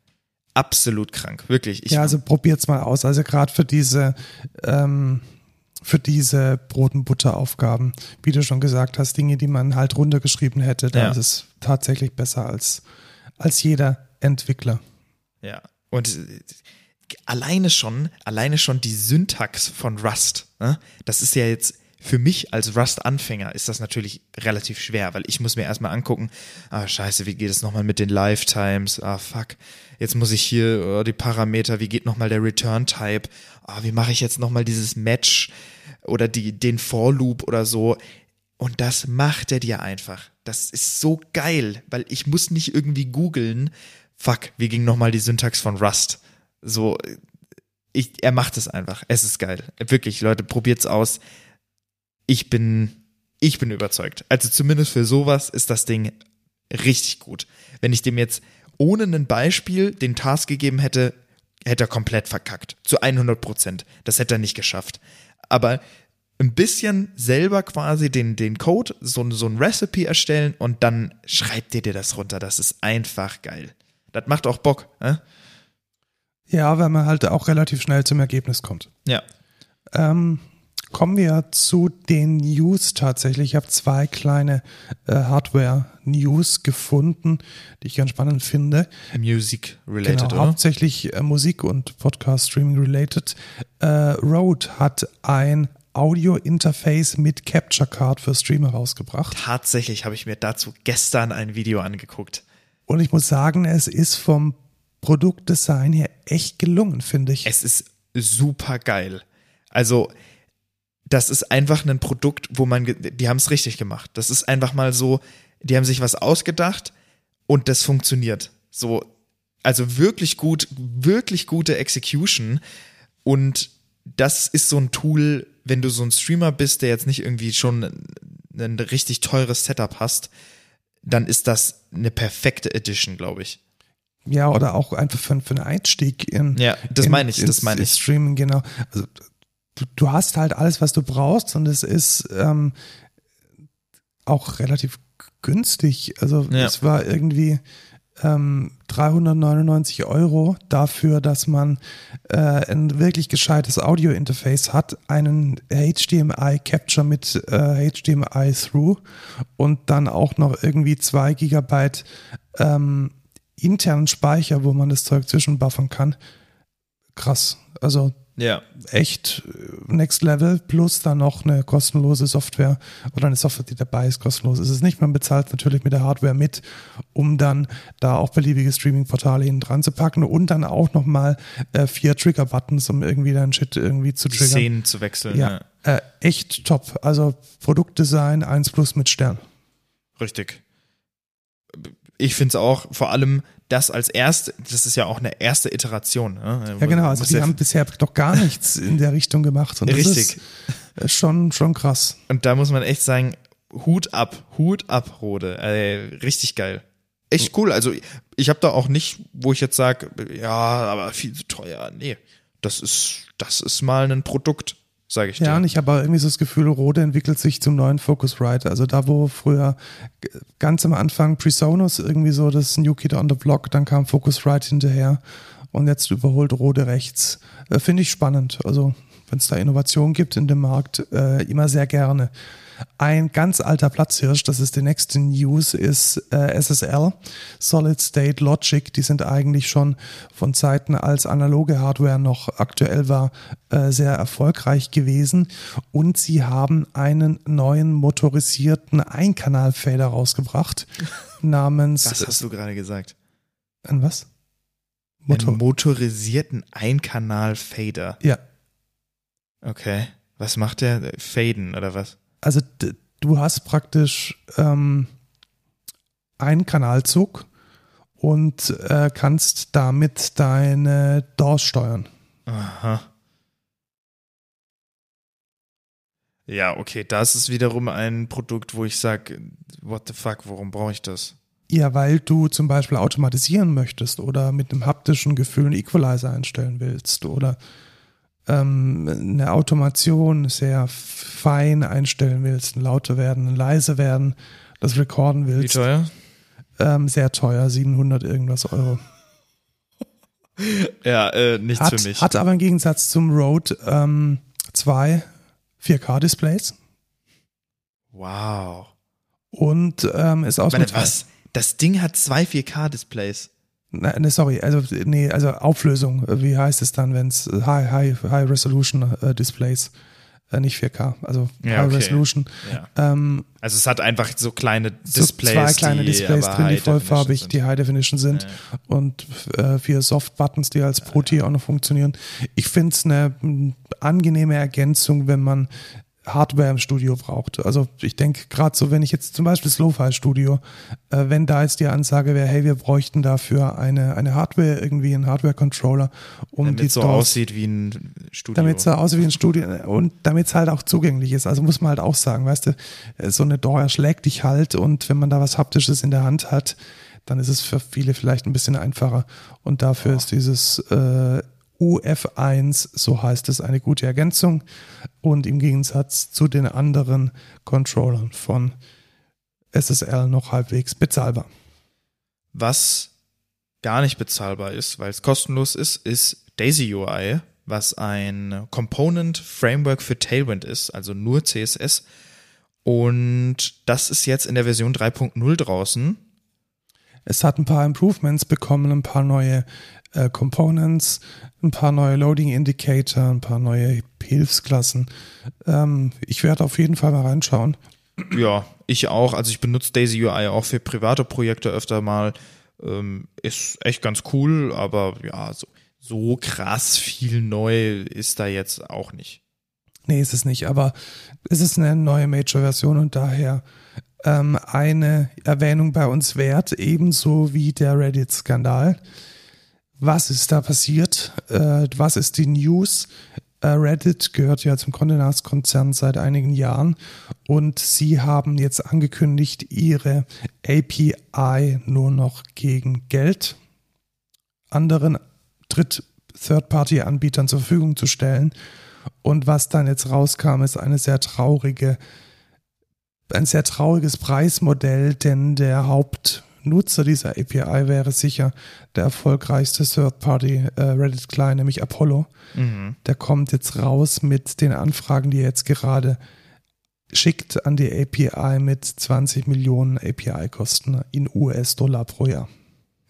absolut krank, wirklich. Ich ja, also probiert's mal aus. Also gerade für diese ähm, für diese Brot- und Butter-Aufgaben, wie du schon gesagt hast, Dinge, die man halt runtergeschrieben hätte, da ja. ist es tatsächlich besser als, als jeder Entwickler. Ja, und äh, alleine schon, alleine schon die Syntax von Rust, ne? das ist ja jetzt für mich als Rust-Anfänger ist das natürlich relativ schwer, weil ich muss mir erstmal angucken, ah scheiße, wie geht es nochmal mit den Lifetimes, ah fuck, jetzt muss ich hier oh, die Parameter, wie geht nochmal der Return-Type, ah, wie mache ich jetzt nochmal dieses Match oder die, den For-Loop oder so. Und das macht er dir einfach. Das ist so geil, weil ich muss nicht irgendwie googeln, fuck, wie ging nochmal die Syntax von Rust? So, ich, er macht es einfach. Es ist geil. Wirklich, Leute, probiert's aus ich bin, ich bin überzeugt. Also zumindest für sowas ist das Ding richtig gut. Wenn ich dem jetzt ohne ein Beispiel den Task gegeben hätte, hätte er komplett verkackt. Zu 100 Prozent. Das hätte er nicht geschafft. Aber ein bisschen selber quasi den, den Code, so, so ein Recipe erstellen und dann schreibt ihr dir das runter. Das ist einfach geil. Das macht auch Bock. Äh? Ja, weil man halt auch relativ schnell zum Ergebnis kommt. Ja. Ähm, Kommen wir zu den News tatsächlich. Ich habe zwei kleine äh, Hardware-News gefunden, die ich ganz spannend finde. Music-related, genau, oder? Hauptsächlich äh, Musik und Podcast-Streaming-related. Äh, Rode hat ein Audio-Interface mit Capture Card für Streamer rausgebracht. Tatsächlich habe ich mir dazu gestern ein Video angeguckt. Und ich muss sagen, es ist vom Produktdesign her echt gelungen, finde ich. Es ist super geil. Also das ist einfach ein Produkt, wo man, die haben es richtig gemacht. Das ist einfach mal so, die haben sich was ausgedacht und das funktioniert. So, also wirklich gut, wirklich gute Execution und das ist so ein Tool, wenn du so ein Streamer bist, der jetzt nicht irgendwie schon ein richtig teures Setup hast, dann ist das eine perfekte Edition, glaube ich. Ja, oder auch einfach für, für einen Einstieg in. Ja, das meine ich, das meine ich. Streaming, genau. Also du, du hast halt alles, was du brauchst und es ist ähm, auch relativ günstig. Also ja. es war irgendwie ähm, 399 Euro dafür, dass man äh, ein wirklich gescheites Audio-Interface hat, einen HDMI-Capture mit äh, HDMI Through und dann auch noch irgendwie zwei Gigabyte ähm, internen Speicher, wo man das Zeug zwischenbuffern kann. Krass. Also ja. Echt äh, Next Level plus dann noch eine kostenlose Software oder eine Software, die dabei ist, kostenlos. Es ist nicht, man bezahlt natürlich mit der Hardware mit, um dann da auch beliebige Streaming-Portale hinten dran zu packen und dann auch nochmal äh, vier Trigger-Buttons, um irgendwie deinen Shit irgendwie zu triggern. Szenen zu wechseln. Ja, ja. Äh, echt top. Also Produktdesign 1 plus mit Stern. Richtig. Ich finde es auch vor allem das als erste, das ist ja auch eine erste Iteration. Ne? Ja, genau, also die haben bisher doch gar nichts in der Richtung gemacht. Und Richtig. Das ist schon, schon krass. Und da muss man echt sagen, Hut ab, Hut ab, Rode. Äh, richtig geil. Echt cool. Also ich habe da auch nicht, wo ich jetzt sage, ja, aber viel zu teuer. Nee, das ist, das ist mal ein Produkt sage ich dir. Ja, und ich habe irgendwie so das Gefühl, Rode entwickelt sich zum neuen Focusrite. Also da, wo früher ganz am Anfang Presonus irgendwie so das New Kid on the Block, dann kam Focusrite hinterher und jetzt überholt Rode rechts. Äh, Finde ich spannend. Also wenn es da Innovation gibt in dem Markt, äh, immer sehr gerne. Ein ganz alter Platzhirsch, das ist die nächste News, ist äh, SSL, Solid State Logic. Die sind eigentlich schon von Zeiten, als analoge Hardware noch aktuell war, äh, sehr erfolgreich gewesen. Und sie haben einen neuen motorisierten Einkanal-Fader rausgebracht namens. Was hast du gerade gesagt? Ein was? Motor Einen motorisierten Einkanal-Fader. Ja. Okay. Was macht der? Faden oder was? Also du hast praktisch ähm, einen Kanalzug und äh, kannst damit deine DAWs steuern. Aha. Ja, okay, das ist wiederum ein Produkt, wo ich sage, what the fuck, warum brauche ich das? Ja, weil du zum Beispiel automatisieren möchtest oder mit einem haptischen Gefühl einen Equalizer einstellen willst oder ähm, eine Automation sehr fein einstellen willst, lauter werden, leise werden, das recorden willst. Wie teuer? Ähm, sehr teuer, 700 irgendwas Euro. ja, äh, nichts hat, für mich. Hat aber im Gegensatz zum Rode ähm, zwei 4K-Displays. Wow. Und ähm, ist aus Meine, was? Das Ding hat zwei 4K-Displays. Ne, sorry, also nee, also Auflösung, wie heißt es dann, wenn es High, High, High Resolution äh, Displays, äh, nicht 4K, also ja, High okay. Resolution. Ja. Ähm, also es hat einfach so kleine Displays. So zwei kleine die Displays drin, die vollfarbig, die High Definition sind ja. und äh, vier Soft-Buttons, die als ProT auch noch funktionieren. Ich finde es eine angenehme Ergänzung, wenn man Hardware im Studio braucht. Also ich denke gerade so, wenn ich jetzt zum Beispiel das Lo-Fi-Studio, äh, wenn da jetzt die Ansage wäre, hey, wir bräuchten dafür eine, eine Hardware, irgendwie einen Hardware-Controller, um damit die so DOS, aussieht wie ein Studio. Damit so aussieht wie ein Studio und damit es halt auch zugänglich ist. Also muss man halt auch sagen, weißt du, so eine DAW erschlägt dich halt und wenn man da was Haptisches in der Hand hat, dann ist es für viele vielleicht ein bisschen einfacher. Und dafür oh. ist dieses äh, UF1, so heißt es, eine gute Ergänzung und im Gegensatz zu den anderen Controllern von SSL noch halbwegs bezahlbar. Was gar nicht bezahlbar ist, weil es kostenlos ist, ist Daisy UI, was ein Component Framework für Tailwind ist, also nur CSS. Und das ist jetzt in der Version 3.0 draußen. Es hat ein paar Improvements bekommen, ein paar neue äh, Components, ein paar neue Loading Indicator, ein paar neue Hilfsklassen. Ähm, ich werde auf jeden Fall mal reinschauen. Ja, ich auch. Also ich benutze Daisy UI auch für private Projekte öfter mal. Ähm, ist echt ganz cool, aber ja, so, so krass viel neu ist da jetzt auch nicht. Nee, ist es nicht, aber es ist eine neue Major-Version und daher ähm, eine Erwähnung bei uns wert, ebenso wie der Reddit-Skandal. Was ist da passiert? Äh, was ist die News? Äh, Reddit gehört ja zum Condé Nast-Konzern seit einigen Jahren und sie haben jetzt angekündigt, ihre API nur noch gegen Geld anderen Dritt Third-Party-Anbietern zur Verfügung zu stellen. Und was dann jetzt rauskam, ist eine sehr traurige, ein sehr trauriges Preismodell, denn der Hauptnutzer dieser API wäre sicher der erfolgreichste Third-Party äh, Reddit-Client, nämlich Apollo. Mhm. Der kommt jetzt raus mit den Anfragen, die er jetzt gerade schickt an die API mit 20 Millionen API-Kosten in US-Dollar pro Jahr.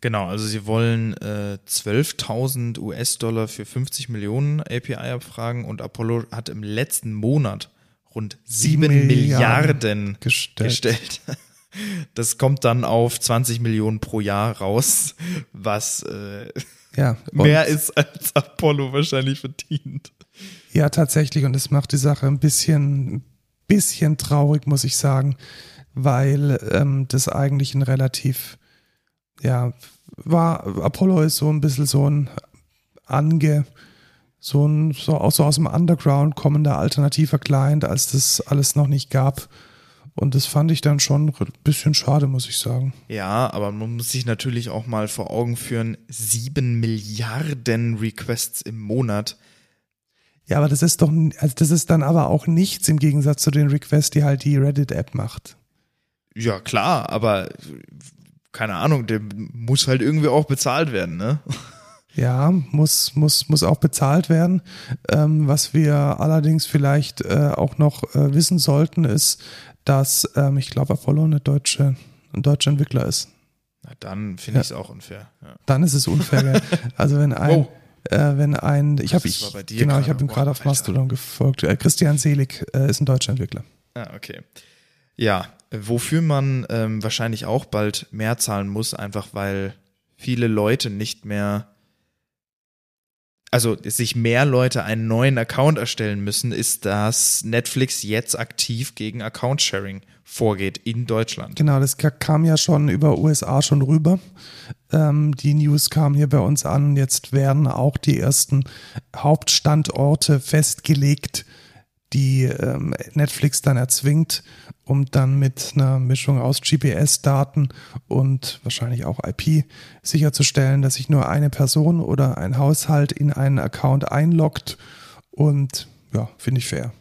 Genau, also sie wollen äh, 12.000 US-Dollar für 50 Millionen API-Abfragen und Apollo hat im letzten Monat rund 7 Milliarden Milliarden gestellt. gestellt. Das kommt dann auf 20 Millionen pro Jahr raus, was äh, Ja, mehr ist, als Apollo wahrscheinlich verdient. Ja, tatsächlich. Und es macht die Sache ein bisschen, bisschen traurig, muss ich sagen, weil ähm, das eigentlich ein relativ, ja, war, Apollo ist so ein bisschen so ein ange, so ein, so, auch so aus dem Underground kommender alternativer Client, als das alles noch nicht gab. Und das fand ich dann schon ein bisschen schade, muss ich sagen. Ja, aber man muss sich natürlich auch mal vor Augen führen, 7 Milliarden Requests im Monat. Ja, aber das ist doch, also das ist dann aber auch nichts im Gegensatz zu den Requests, die halt die Reddit-App macht. Ja, klar, aber keine Ahnung, der muss halt irgendwie auch bezahlt werden, ne? Ja, muss, muss, muss auch bezahlt werden. Ähm, was wir allerdings vielleicht äh, auch noch äh, wissen sollten, ist, dass ähm, ich glaube, Apollo eine deutsche, ein deutscher Entwickler ist. Na, dann finde ich es auch unfair. Ja. Dann ist es unfair. gell? also wenn ein, Oh. äh, wenn ein, ich habe ich, genau, ich gerade. habe ihm gerade auf. Mastodon gefolgt. Äh, Christian Selig äh, ist ein deutscher Entwickler. Ah, okay. Ja, wofür man ähm, wahrscheinlich auch bald mehr zahlen muss, einfach weil viele Leute nicht mehr, also sich mehr Leute einen neuen Account erstellen müssen, ist, dass Netflix jetzt aktiv gegen Account-Sharing vorgeht in Deutschland. Genau, das ka- kam ja schon über USA schon rüber. Ähm, die News kam hier bei uns an. Jetzt werden auch die ersten Hauptstandorte festgelegt, die ähm, Netflix dann erzwingt, um dann mit einer Mischung aus GPS-Daten und wahrscheinlich auch IP sicherzustellen, dass sich nur eine Person oder ein Haushalt in einen Account einloggt. Und ja, finde ich fair.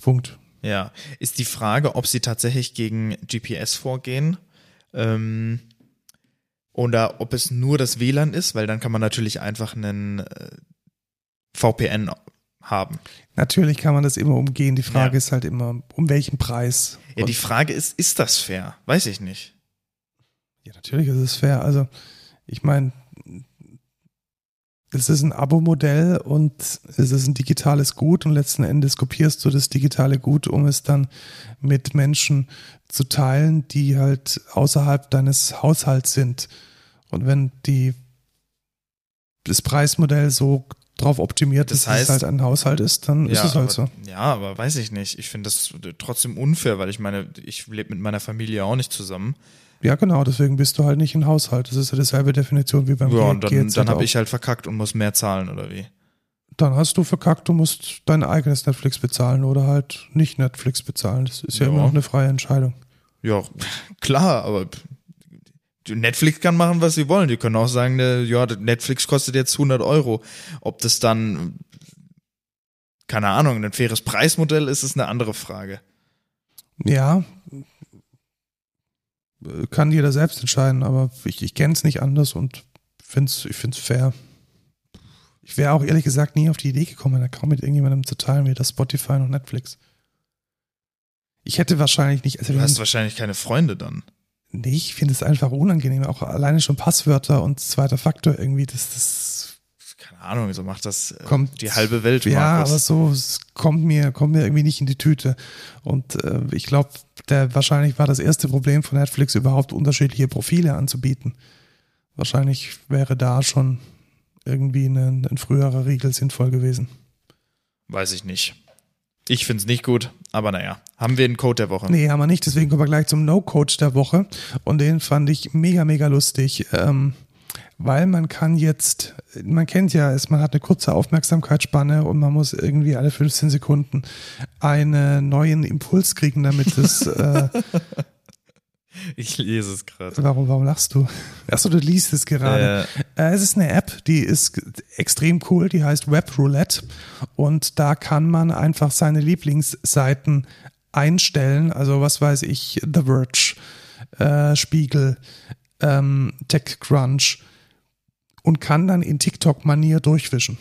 Punkt. Ja, ist die Frage, ob sie tatsächlich gegen GPS vorgehen ähm, oder ob es nur das WLAN ist, weil dann kann man natürlich einfach einen äh, VPN haben. Natürlich kann man das immer umgehen. Die Frage Ja. ist halt immer, um welchen Preis. Ja, die Frage ist, ist das fair? Weiß ich nicht. ja, natürlich ist es fair. Also, ich meine, es ist ein Abo-Modell und es ist ein digitales Gut und letzten Endes kopierst du das digitale Gut, um es dann mit Menschen zu teilen, die halt außerhalb deines Haushalts sind. Und wenn die das Preismodell so drauf optimiert Das ist, dass es heißt- halt ein Haushalt ist, dann ist ja, es halt aber, so. ja, aber weiß ich nicht. Ich finde das trotzdem unfair, weil ich meine, ich lebe mit meiner Familie auch nicht zusammen. Ja, genau, deswegen bist du halt nicht ein Haushalt. Das ist ja dieselbe Definition wie beim Ja, und dann, dann habe auch. ich halt verkackt und muss mehr zahlen, oder wie? Dann hast du verkackt, du musst dein eigenes Netflix bezahlen oder halt nicht Netflix bezahlen. Das ist ja, Ja. immer noch eine freie Entscheidung. Ja, klar, aber Netflix kann machen, was sie wollen. Die können auch sagen, äh, ja, Netflix kostet jetzt 100 Euro. Ob das dann, keine Ahnung, ein faires Preismodell ist, ist eine andere Frage. Ja, kann jeder selbst entscheiden, aber ich, ich kenne es nicht anders und find's, ich finde es fair. Ich wäre auch ehrlich gesagt nie auf die Idee gekommen, einen Account mit irgendjemandem zu teilen, wie das Spotify und Netflix. Ich hätte wahrscheinlich nicht, also Du hast wahrscheinlich keine Freunde dann. Nee, ich finde es einfach unangenehm. Auch alleine schon Passwörter und zweiter Faktor irgendwie, das, das Keine Ahnung, so macht das äh, Kommt- die halbe Welt. ja, aber so es kommt mir, kommt mir irgendwie nicht in die Tüte. Und äh, ich glaube, der wahrscheinlich war das erste Problem von Netflix überhaupt unterschiedliche Profile anzubieten. Wahrscheinlich wäre da schon irgendwie ein, ein früherer Riegel sinnvoll gewesen. Weiß ich nicht. Ich find's nicht gut, aber naja. Haben wir einen Code der Woche? Nee, haben wir nicht, deswegen kommen wir gleich zum No-Coach der Woche. Und den fand ich mega, mega lustig. Ähm, weil man kann jetzt, man kennt ja, es, man hat eine kurze Aufmerksamkeitsspanne und man muss irgendwie alle 15 Sekunden einen neuen Impuls kriegen, damit es, äh, Ich lese es gerade. warum, warum lachst du? Achso, du liest es gerade. Äh, es ist eine App, die ist extrem cool, die heißt Web Roulette und da kann man einfach seine Lieblingsseiten einstellen, also was weiß ich, The Verge, äh, Spiegel, ähm, TechCrunch und kann dann in TikTok-Manier durchwischen.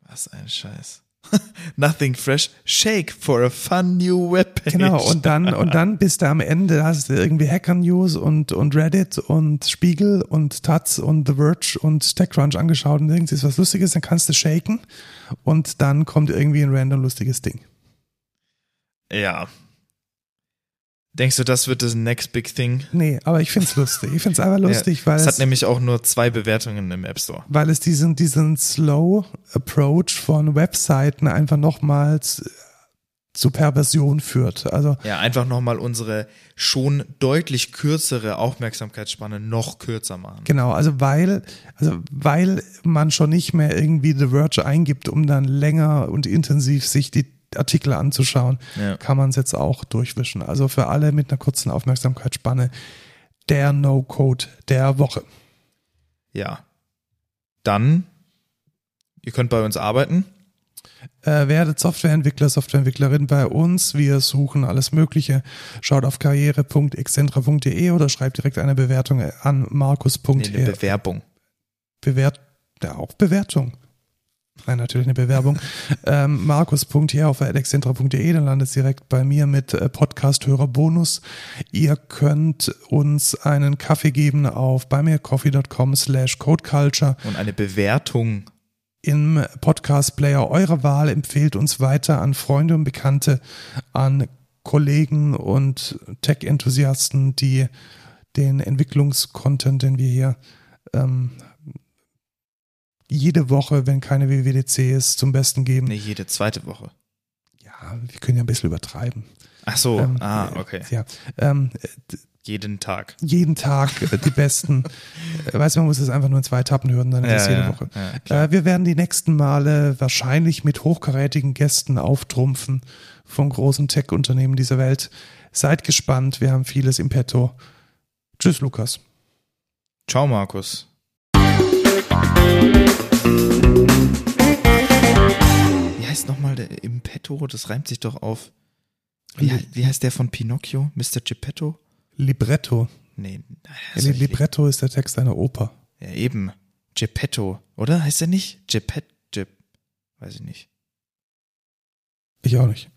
Was ein Scheiß. Nothing fresh. Shake for a fun new webpage. Genau, und dann, und dann bist du am Ende, hast du irgendwie Hacker News und, und Reddit und Spiegel und Taz und The Verge und TechCrunch angeschaut und irgendwie ist was Lustiges, dann kannst du shaken und dann kommt irgendwie ein random lustiges Ding. Ja. Denkst du, das wird das next big thing? Nee, aber ich find's lustig. Ich find's einfach lustig, ja, weil es es, hat nämlich auch nur zwei Bewertungen im App Store. weil es diesen, diesen slow Approach von Webseiten einfach nochmals zu Perversion führt. Also Ja, einfach nochmal unsere schon deutlich kürzere Aufmerksamkeitsspanne noch kürzer machen. Genau, also weil, also weil man schon nicht mehr irgendwie The Verge eingibt, um dann länger und intensiv sich die Artikel anzuschauen, Ja. kann man es jetzt auch durchwischen. Also für alle mit einer kurzen Aufmerksamkeitsspanne der No-Code der Woche. Ja. Dann, ihr könnt bei uns arbeiten. Äh, werdet Softwareentwickler, Softwareentwicklerin bei uns. Wir suchen alles Mögliche. Schaut auf karriere.excentra.de oder schreibt direkt eine Bewertung an Nee, markus.r. eine Bewerbung. Bewert, ja, auch Bewertung. Nein, natürlich eine Bewerbung. ähm, Markus.hier auf alexcentra.de, dann landet es direkt bei mir mit äh, Podcast-Hörer-Bonus. Ihr könnt uns einen Kaffee geben auf buymeacoffee.com slash codeculture. Und eine Bewertung. Im Podcast-Player eurer Wahl empfehlt uns weiter an Freunde und Bekannte, an Kollegen und Tech-Enthusiasten, die den Entwicklungskontent, den wir hier ähm, jede Woche, wenn keine WWDC ist, zum Besten geben. Nee, jede zweite Woche. Ja, wir können ja ein bisschen übertreiben. Ach so, Ähm, ah, äh, okay. Ja, ähm, Jeden Tag. jeden Tag äh, die besten. Weißt du, man muss es einfach nur in zwei Etappen hören, dann ist es jede Woche. Ja. Äh, wir werden die nächsten Male wahrscheinlich mit hochkarätigen Gästen auftrumpfen von großen Tech-Unternehmen dieser Welt. Seid gespannt, wir haben vieles im Petto. Tschüss, Lukas. Ciao, Markus. Heißt nochmal der Impetto? Das reimt sich doch auf. Wie, Li- wie heißt der von Pinocchio? Mr. Geppetto? Libretto. Nee, Ja, Libretto ist der Text einer Oper. ja eben. Geppetto, oder? Heißt der nicht? Geppet, Gep, weiß ich nicht. Ich auch nicht.